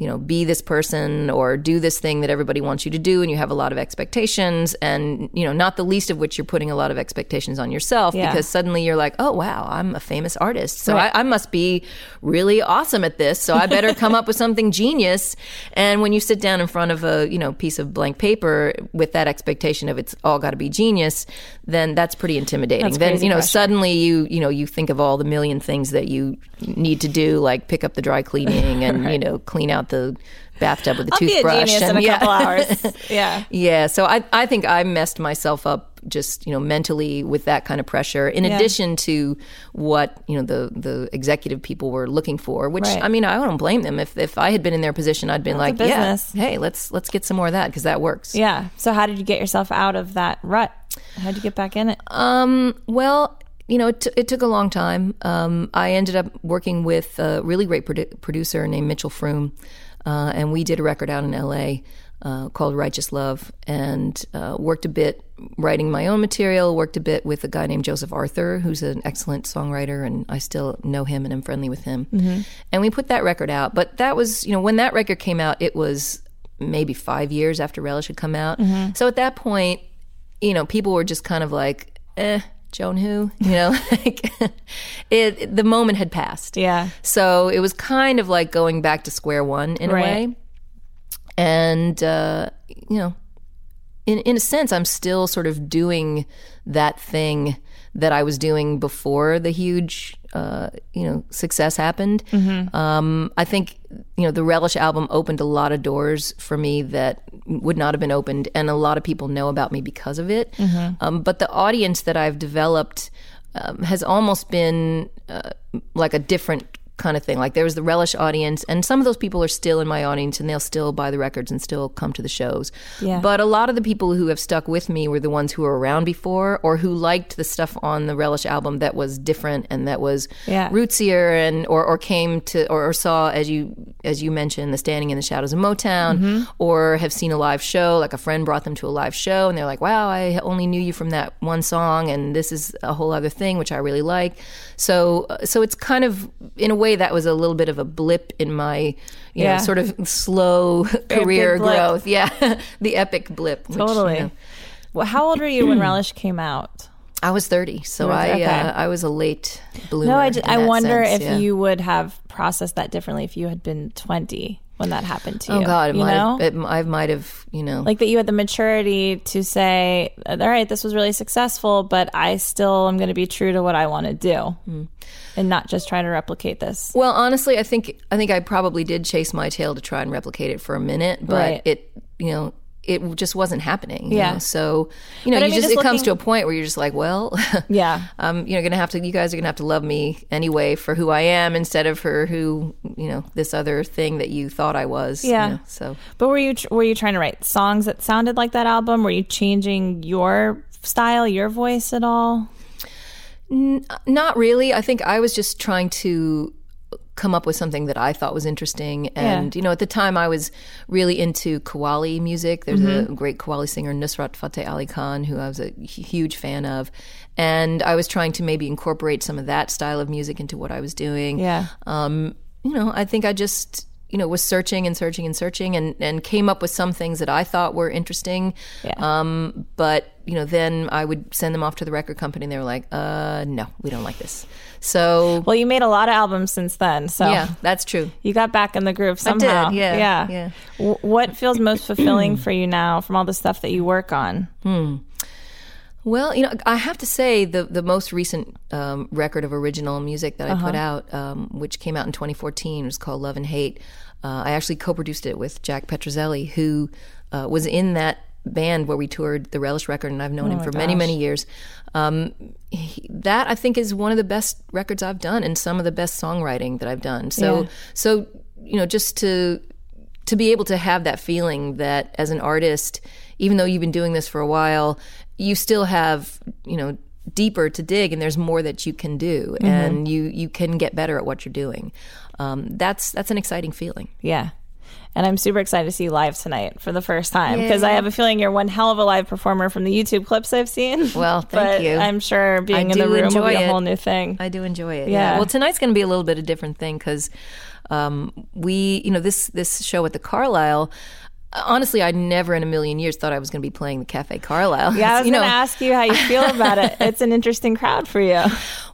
you know be this person or do this thing that everybody wants you to do and you have a lot of expectations and you know not the least of which you're putting a lot of expectations on yourself Yeah. because suddenly you're like oh wow i'm a famous artist. So I, I must be really awesome at this so i better come up with something <laughs> genius. And when you sit down in front of a you know piece of blank paper with that expectation of it's all got to be genius then that's pretty intimidating That's then you know pressure. suddenly you you know you think of all the million things that you need to do like pick up the dry cleaning <laughs> and you know clean out the bathtub with the I'll be a toothbrush genius and in a yeah. couple hours. <laughs> Yeah. Yeah, so I I think I messed myself up just you know mentally with that kind of pressure. In Yeah. addition to what you know the the executive people were looking for, which Right. I mean I don't blame them. If if I had been in their position, I'd been like, a yeah, hey, let's let's get some more of that because that works. Yeah. So how did you get yourself out of that rut? How did you get back in it? Um, well, you know, it, t- it took a long time. Um, I ended up working with a really great produ- producer named Mitchell Froom, uh, and we did a record out in L.A. Uh, called Righteous Love, and uh, worked a bit writing my own material. Worked a bit with a guy named Joseph Arthur, who's an excellent songwriter, and I still know him and I'm friendly with him. And we put that record out. But that was, you know, when that record came out, it was maybe five years after Relish had come out. So at that point, you know, people were just kind of like, eh, Joan who? You know, <laughs> like it, the moment had passed. Yeah. So it was kind of like going back to square one in Right. a way. And, uh, you know, in, in a sense, I'm still sort of doing that thing that I was doing before the huge, uh, you know, success happened. Um, I think, you know, the Relish album opened a lot of doors for me that would not have been opened, and a lot of people know about me because of it. Um, but the audience that I've developed um, has almost been uh, like a different kind of thing. Like there was the Relish audience, and some of those people are still in my audience, and they'll still buy the records and still come to the shows. Yeah. But a lot of the people who have stuck with me were the ones who were around before, or who liked the stuff on the Relish album that was different and that was Yeah. rootsier, and or, or came to or, or saw as you as you mentioned the Standing in the Shadows of Motown, Mm-hmm. or have seen a live show. Like a friend brought them to a live show, and they're like, "Wow, I only knew you from that one song, and this is a whole other thing which I really like." So uh, so it's kind of in a way that was a little bit of a blip in my you Yeah. know sort of slow career growth. Yeah, <laughs> the epic blip. which, you Totally. know, Well, how old were you when Relish came out? I was thirty, so were- I okay. uh, I was a late bloomer. No, I, just, I wonder sense, if yeah. you would have processed that differently if you had been 20 when that happened to you. Oh God, it you might know? have, it, I might have, you know, like that you had the maturity to say, all right, this was really successful, but I still am going to be true to what I want to do Hmm. and not just try to replicate this. Well, honestly, I think I think I probably did chase my tail to try and replicate it for a minute, but Right. it, you know, it just wasn't happening. you Yeah. know? So, you know, But I you mean, just, just it comes to a point where you're just like, well, <laughs> Yeah. um, you know, gonna have to. You guys are gonna have to love me anyway for who I am instead of for who you know this other thing that you thought I was. you Yeah. know, so. But were you were you trying to write songs that sounded like that album? Were you changing your style, your voice at all? Not really. I think I was just trying to come up with something that I thought was interesting. And, you know, at the time I was really into Qawwali music. There's Mm-hmm. a great Qawwali singer, Nusrat Fateh Ali Khan, who I was a huge fan of. And I was trying to maybe incorporate some of that style of music into what I was doing. Yeah. Um, you know, I think I just you know, was searching and searching and searching and, and came up with some things that I thought were interesting. Yeah. Um, but, you know, then I would send them off to the record company and they were like, uh, no, we don't like this. So, Well, you made a lot of albums since then, so yeah, that's true. you got back in the groove I did, somehow. yeah, yeah. yeah. W- what feels most fulfilling for you now from all the stuff that you work on? Well, you know, I have to say the the most recent um, record of original music that I put out, um, which came out in 2014, was called Love and Hate. Uh, I actually co-produced it with Jack Petruzzelli, who uh, was in that band where we toured the Relish record, and I've known him for many, many years. Um, he, that I think is one of the best records I've done, and some of the best songwriting that I've done. So, Yeah. so you know, just to to be able to have that feeling that as an artist, even though you've been doing this for a while, you still have, you know, deeper to dig and there's more that you can do and you you can get better at what you're doing. Um, that's that's an exciting feeling. Yeah. And I'm super excited to see you live tonight for the first time because I have a feeling you're one hell of a live performer from the YouTube clips I've seen. Well, <laughs> thank but you. I'm sure being in the room will be a it. whole new thing. I do enjoy it. Yeah. Yeah. Well, tonight's going to be a little bit of a different thing because um, we, you know, this this show at the Carlyle. Honestly, I never in a million years thought I was going to be playing the Cafe Carlyle. yeah, I <laughs> was you going to ask you how you feel about it. <laughs> It's an interesting crowd for you.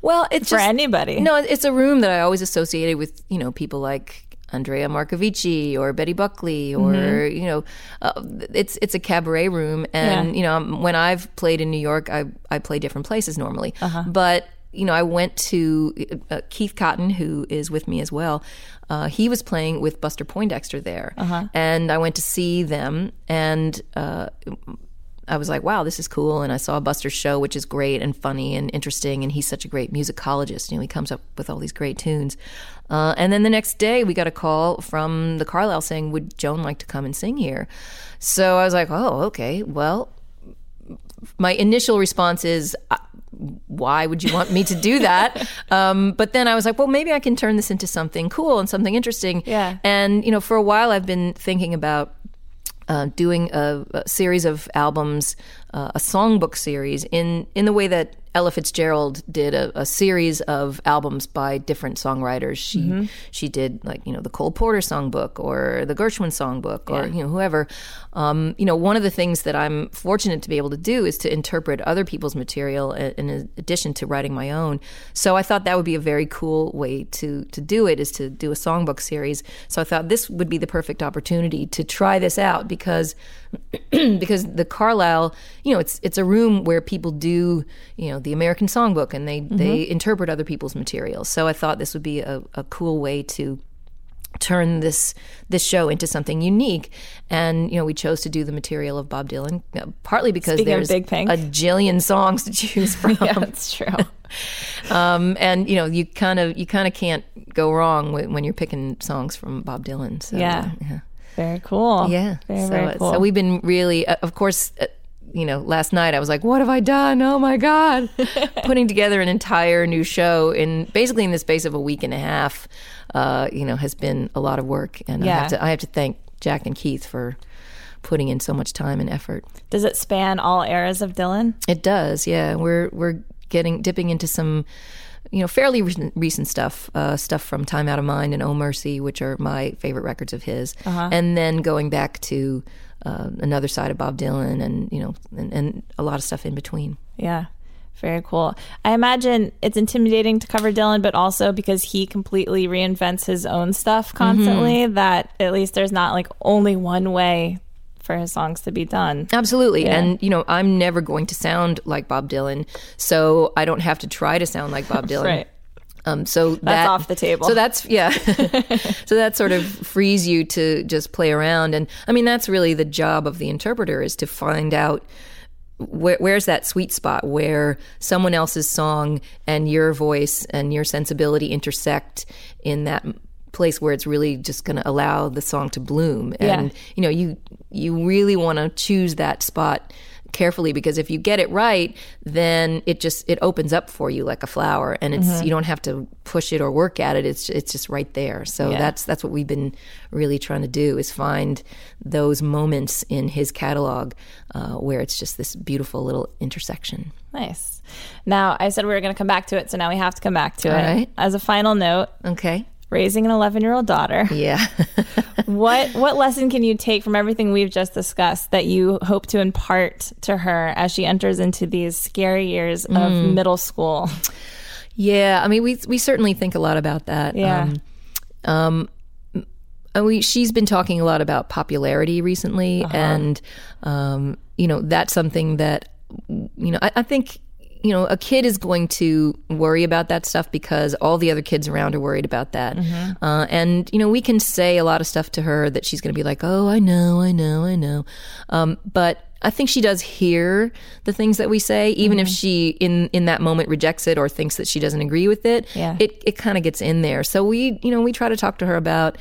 Well, it's For just, anybody. No, it's a room that I always associated with, you know, people like Andrea Marcovicci or Betty Buckley, or Mm-hmm. you know, uh, it's it's a cabaret room, and Yeah. you know, when I've played in New York, I I play different places normally, Uh-huh. but you know, I went to uh, Keith Cotton, who is with me as well. Uh, he was playing with Buster Poindexter there, Uh-huh. and I went to see them, and uh, I was like, wow, this is cool. And I saw Buster's show, which is great and funny and interesting. And he's such a great musicologist. You know, he comes up with all these great tunes. Uh, and then the next day, we got a call from the Carlyle saying, would Joan like to come and sing here? So I was like, oh, okay. Well, my initial response is, uh, why would you want me to do that? <laughs> um, but then I was like, well, maybe I can turn this into something cool and something interesting. Yeah. And, you know, for a while I've been thinking about uh, doing a, a series of albums, uh, a songbook series, in in the way that Ella Fitzgerald did a, a series of albums by different songwriters. She she did like you know the Cole Porter songbook or the Gershwin songbook or you know whoever. Um, you know, one of the things that I'm fortunate to be able to do is to interpret other people's material in addition to writing my own. So I thought that would be a very cool way to to do it is to do a songbook series. So I thought this would be the perfect opportunity to try this out because <clears throat> because the Carlyle, you know, it's it's a room where people do, you know, the American Songbook and they they interpret other people's material. So I thought this would be a, a cool way to turn this this show into something unique and you know we chose to do the material of Bob Dylan uh, partly because Speaking there's a jillion songs to choose <laughs> from yeah, that's true. <laughs> um, and you know you kind of you kind of can't go wrong when, when you're picking songs from Bob Dylan so Yeah. yeah. Very cool. Yeah. Very, so, very cool. so we've been really, uh, of course, uh, you know, last night I was like, what have I done? Oh my God. <laughs> Putting together an entire new show in basically in the space of a week and a half, uh, you know, has been a lot of work. And I, Yeah. have to, I have to thank Jack and Keith for putting in so much time and effort. Does it span all eras of Dylan? It does, yeah. We're we're getting dipping into some, you know, fairly recent, recent stuff, uh, stuff from Time Out of Mind and Oh Mercy, which are my favorite records of his, and then going back to uh, another side of Bob Dylan, and you know, and, and a lot of stuff in between. Yeah. Very cool. I imagine it's intimidating to cover Dylan, but also because he completely reinvents his own stuff constantly, Mm-hmm. that at least there's not like only one way for his songs to be done. Absolutely. And, you know, I'm never going to sound like Bob Dylan, so I don't have to try to sound like Bob <laughs> Dylan. Right. Um, so that's off the table. So that's yeah. <laughs> <laughs> so that sort of frees you to just play around, and I mean that's really the job of the interpreter is to find out where, where's that sweet spot where someone else's song and your voice and your sensibility intersect in that place where it's really just going to allow the song to bloom and Yeah. you know you you really want to choose that spot carefully because if you get it right then it just it opens up for you like a flower and it's you don't have to push it or work at it it's it's just right there so Yeah. that's that's what we've been really trying to do is find those moments in his catalog uh, where it's just this beautiful little intersection Nice. Now, I said we were going to come back to it, so now we have to come back to All it. right. As a final note, okay raising an 11 year old daughter. Yeah. <laughs> what what lesson can you take from everything we've just discussed that you hope to impart to her as she enters into these scary years of Mm. middle school? Yeah, I mean, we we certainly think a lot about that. Yeah. Um, um, and we she's been talking a lot about popularity recently, and um, you know that's something that you know I, I think you know a kid is going to worry about that stuff because all the other kids around are worried about that, uh, and you know we can say a lot of stuff to her that she's going to be like, oh, I know, I know, I know, um, but. I think she does hear the things that we say, even if she in in that moment rejects it or thinks that she doesn't agree with it. Yeah. It it kind of gets in there. So we you know we try to talk to her about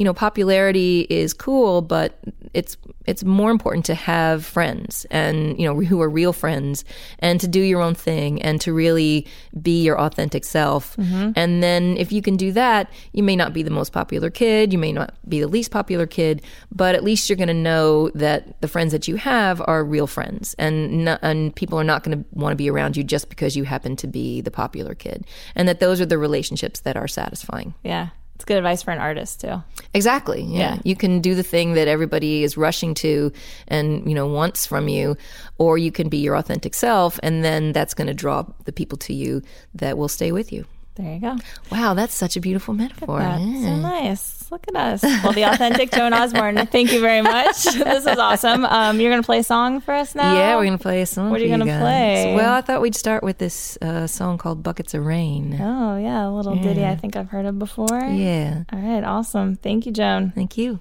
you know popularity is cool, but it's it's more important to have friends and you know who are real friends and to do your own thing and to really be your authentic self. Mm-hmm. And then if you can do that, you may not be the most popular kid, you may not be the least popular kid, but at least you're going to know that the friends that you have are real friends and no, and people are not going to want to be around you just because you happen to be the popular kid. And that those are the relationships that are satisfying. Yeah. It's good advice for an artist too. Exactly. Yeah. Yeah. You can do the thing that everybody is rushing to and, you know, wants from you, or you can be your authentic self, and then that's going to draw the people to you that will stay with you. There you go. Wow, that's such a beautiful metaphor. That's Yeah. so nice. Look at us. Well, the authentic Joan Osborne. Thank you very much. <laughs> This is awesome. Um, you're going to play a song for us now? Yeah, we're going to play a song. What are you gonna play? Well, I thought we'd start with this uh, song called Buckets of Rain. Oh, yeah. A little ditty I think I've heard of before. Yeah. All right. Awesome. Thank you, Joan. Thank you.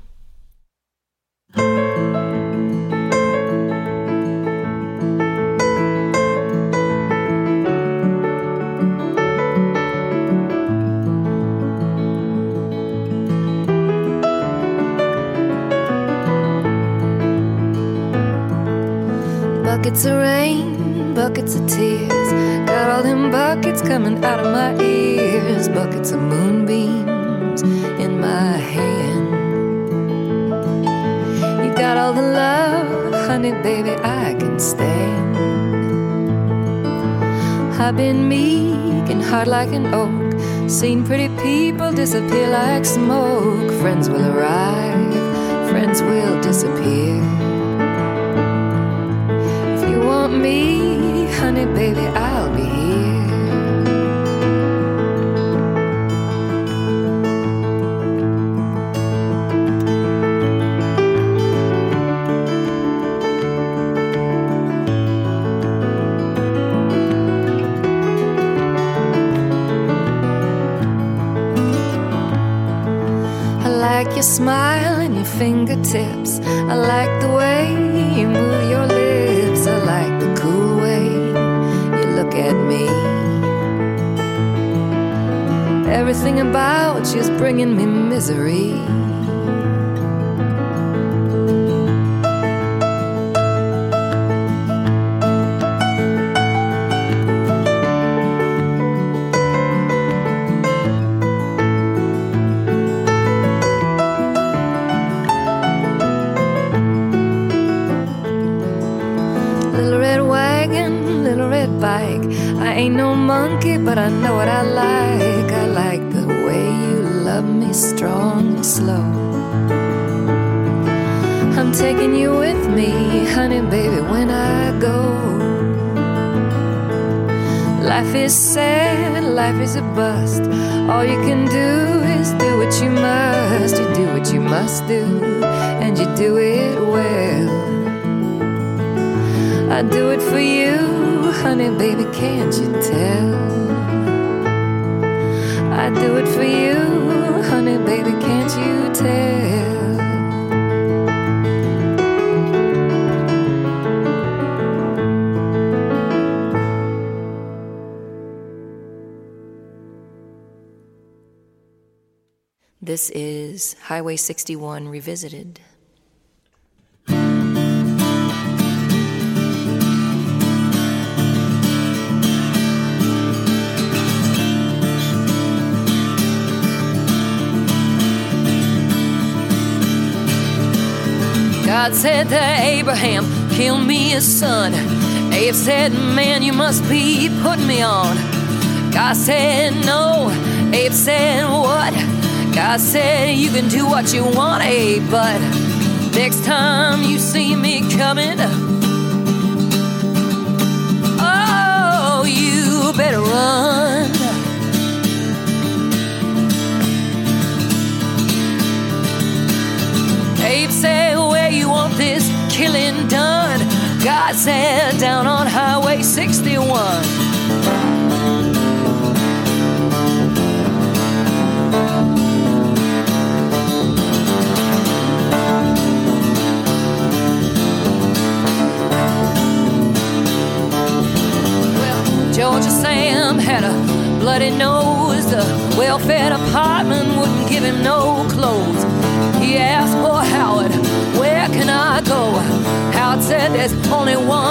Buckets of rain, buckets of tears. Got all them buckets coming out of my ears. Buckets of moonbeams in my hand. You got all the love, honey, baby, I can stand. I've been meek and hard like an oak. Seen pretty people disappear like smoke. Friends will arrive, friends will disappear. Want me, honey, baby, I'll be here. I like your smile and your fingertips. I like the way you move Everything about you's bringing me misery. Bike. I ain't no monkey, but I know what I like. I like the way you love me strong and slow. I'm taking you with me, honey, baby, when I go. Life is sad, life is a bust. All you can do is do what you must. You do what you must do, and you do it well. I do it for you, honey, baby, can't you tell? I do it for you, honey, baby, can't you tell? This is Highway 61 Revisited. God said to Abraham, Kill me a son. Abe said, Man, you must be putting me on. God said, No. Abe said, What? God said, You can do what you want, eh? But next time you see me coming, oh, you better run. Abe said, Where you want this killing done? God said, Down on Highway 61. Well, Georgia Sam had a bloody nose. The welfare department wouldn't give him no clothes. Only one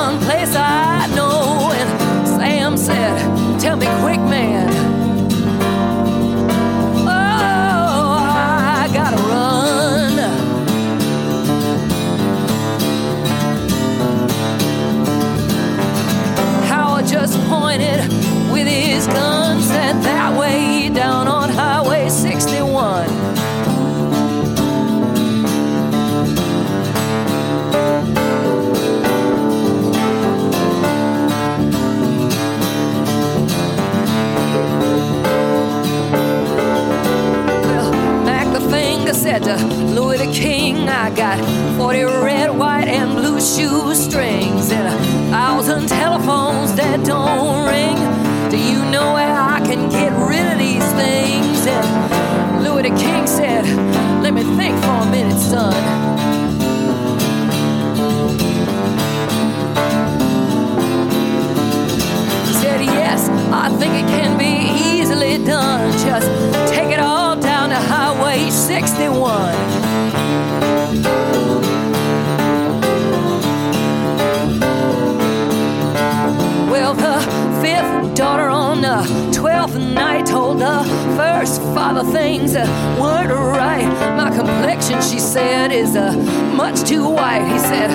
father things that weren't right. My complexion, she said, is uh, much too white. He said,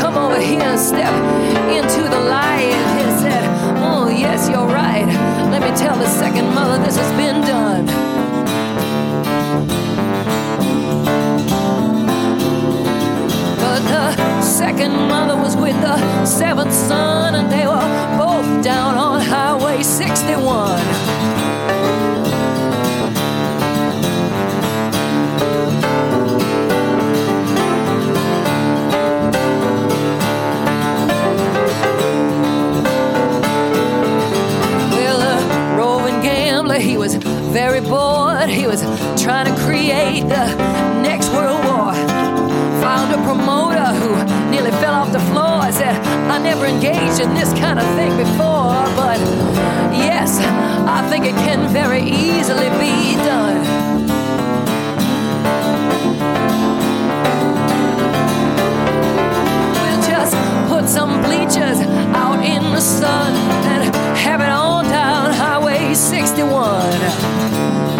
Come over here and step into the light. He said, Oh, yes, you're right. Let me tell the second mother this has been done. But the second mother was with the seventh son, and they were both down on Highway 61. Very bored. He was trying to create the next world war. Found a promoter who nearly fell off the floor. I Said, I never engaged in this kind of thing before, but yes, I think it can very easily be done. We'll just put some bleachers out in the sun and have it on down 1961.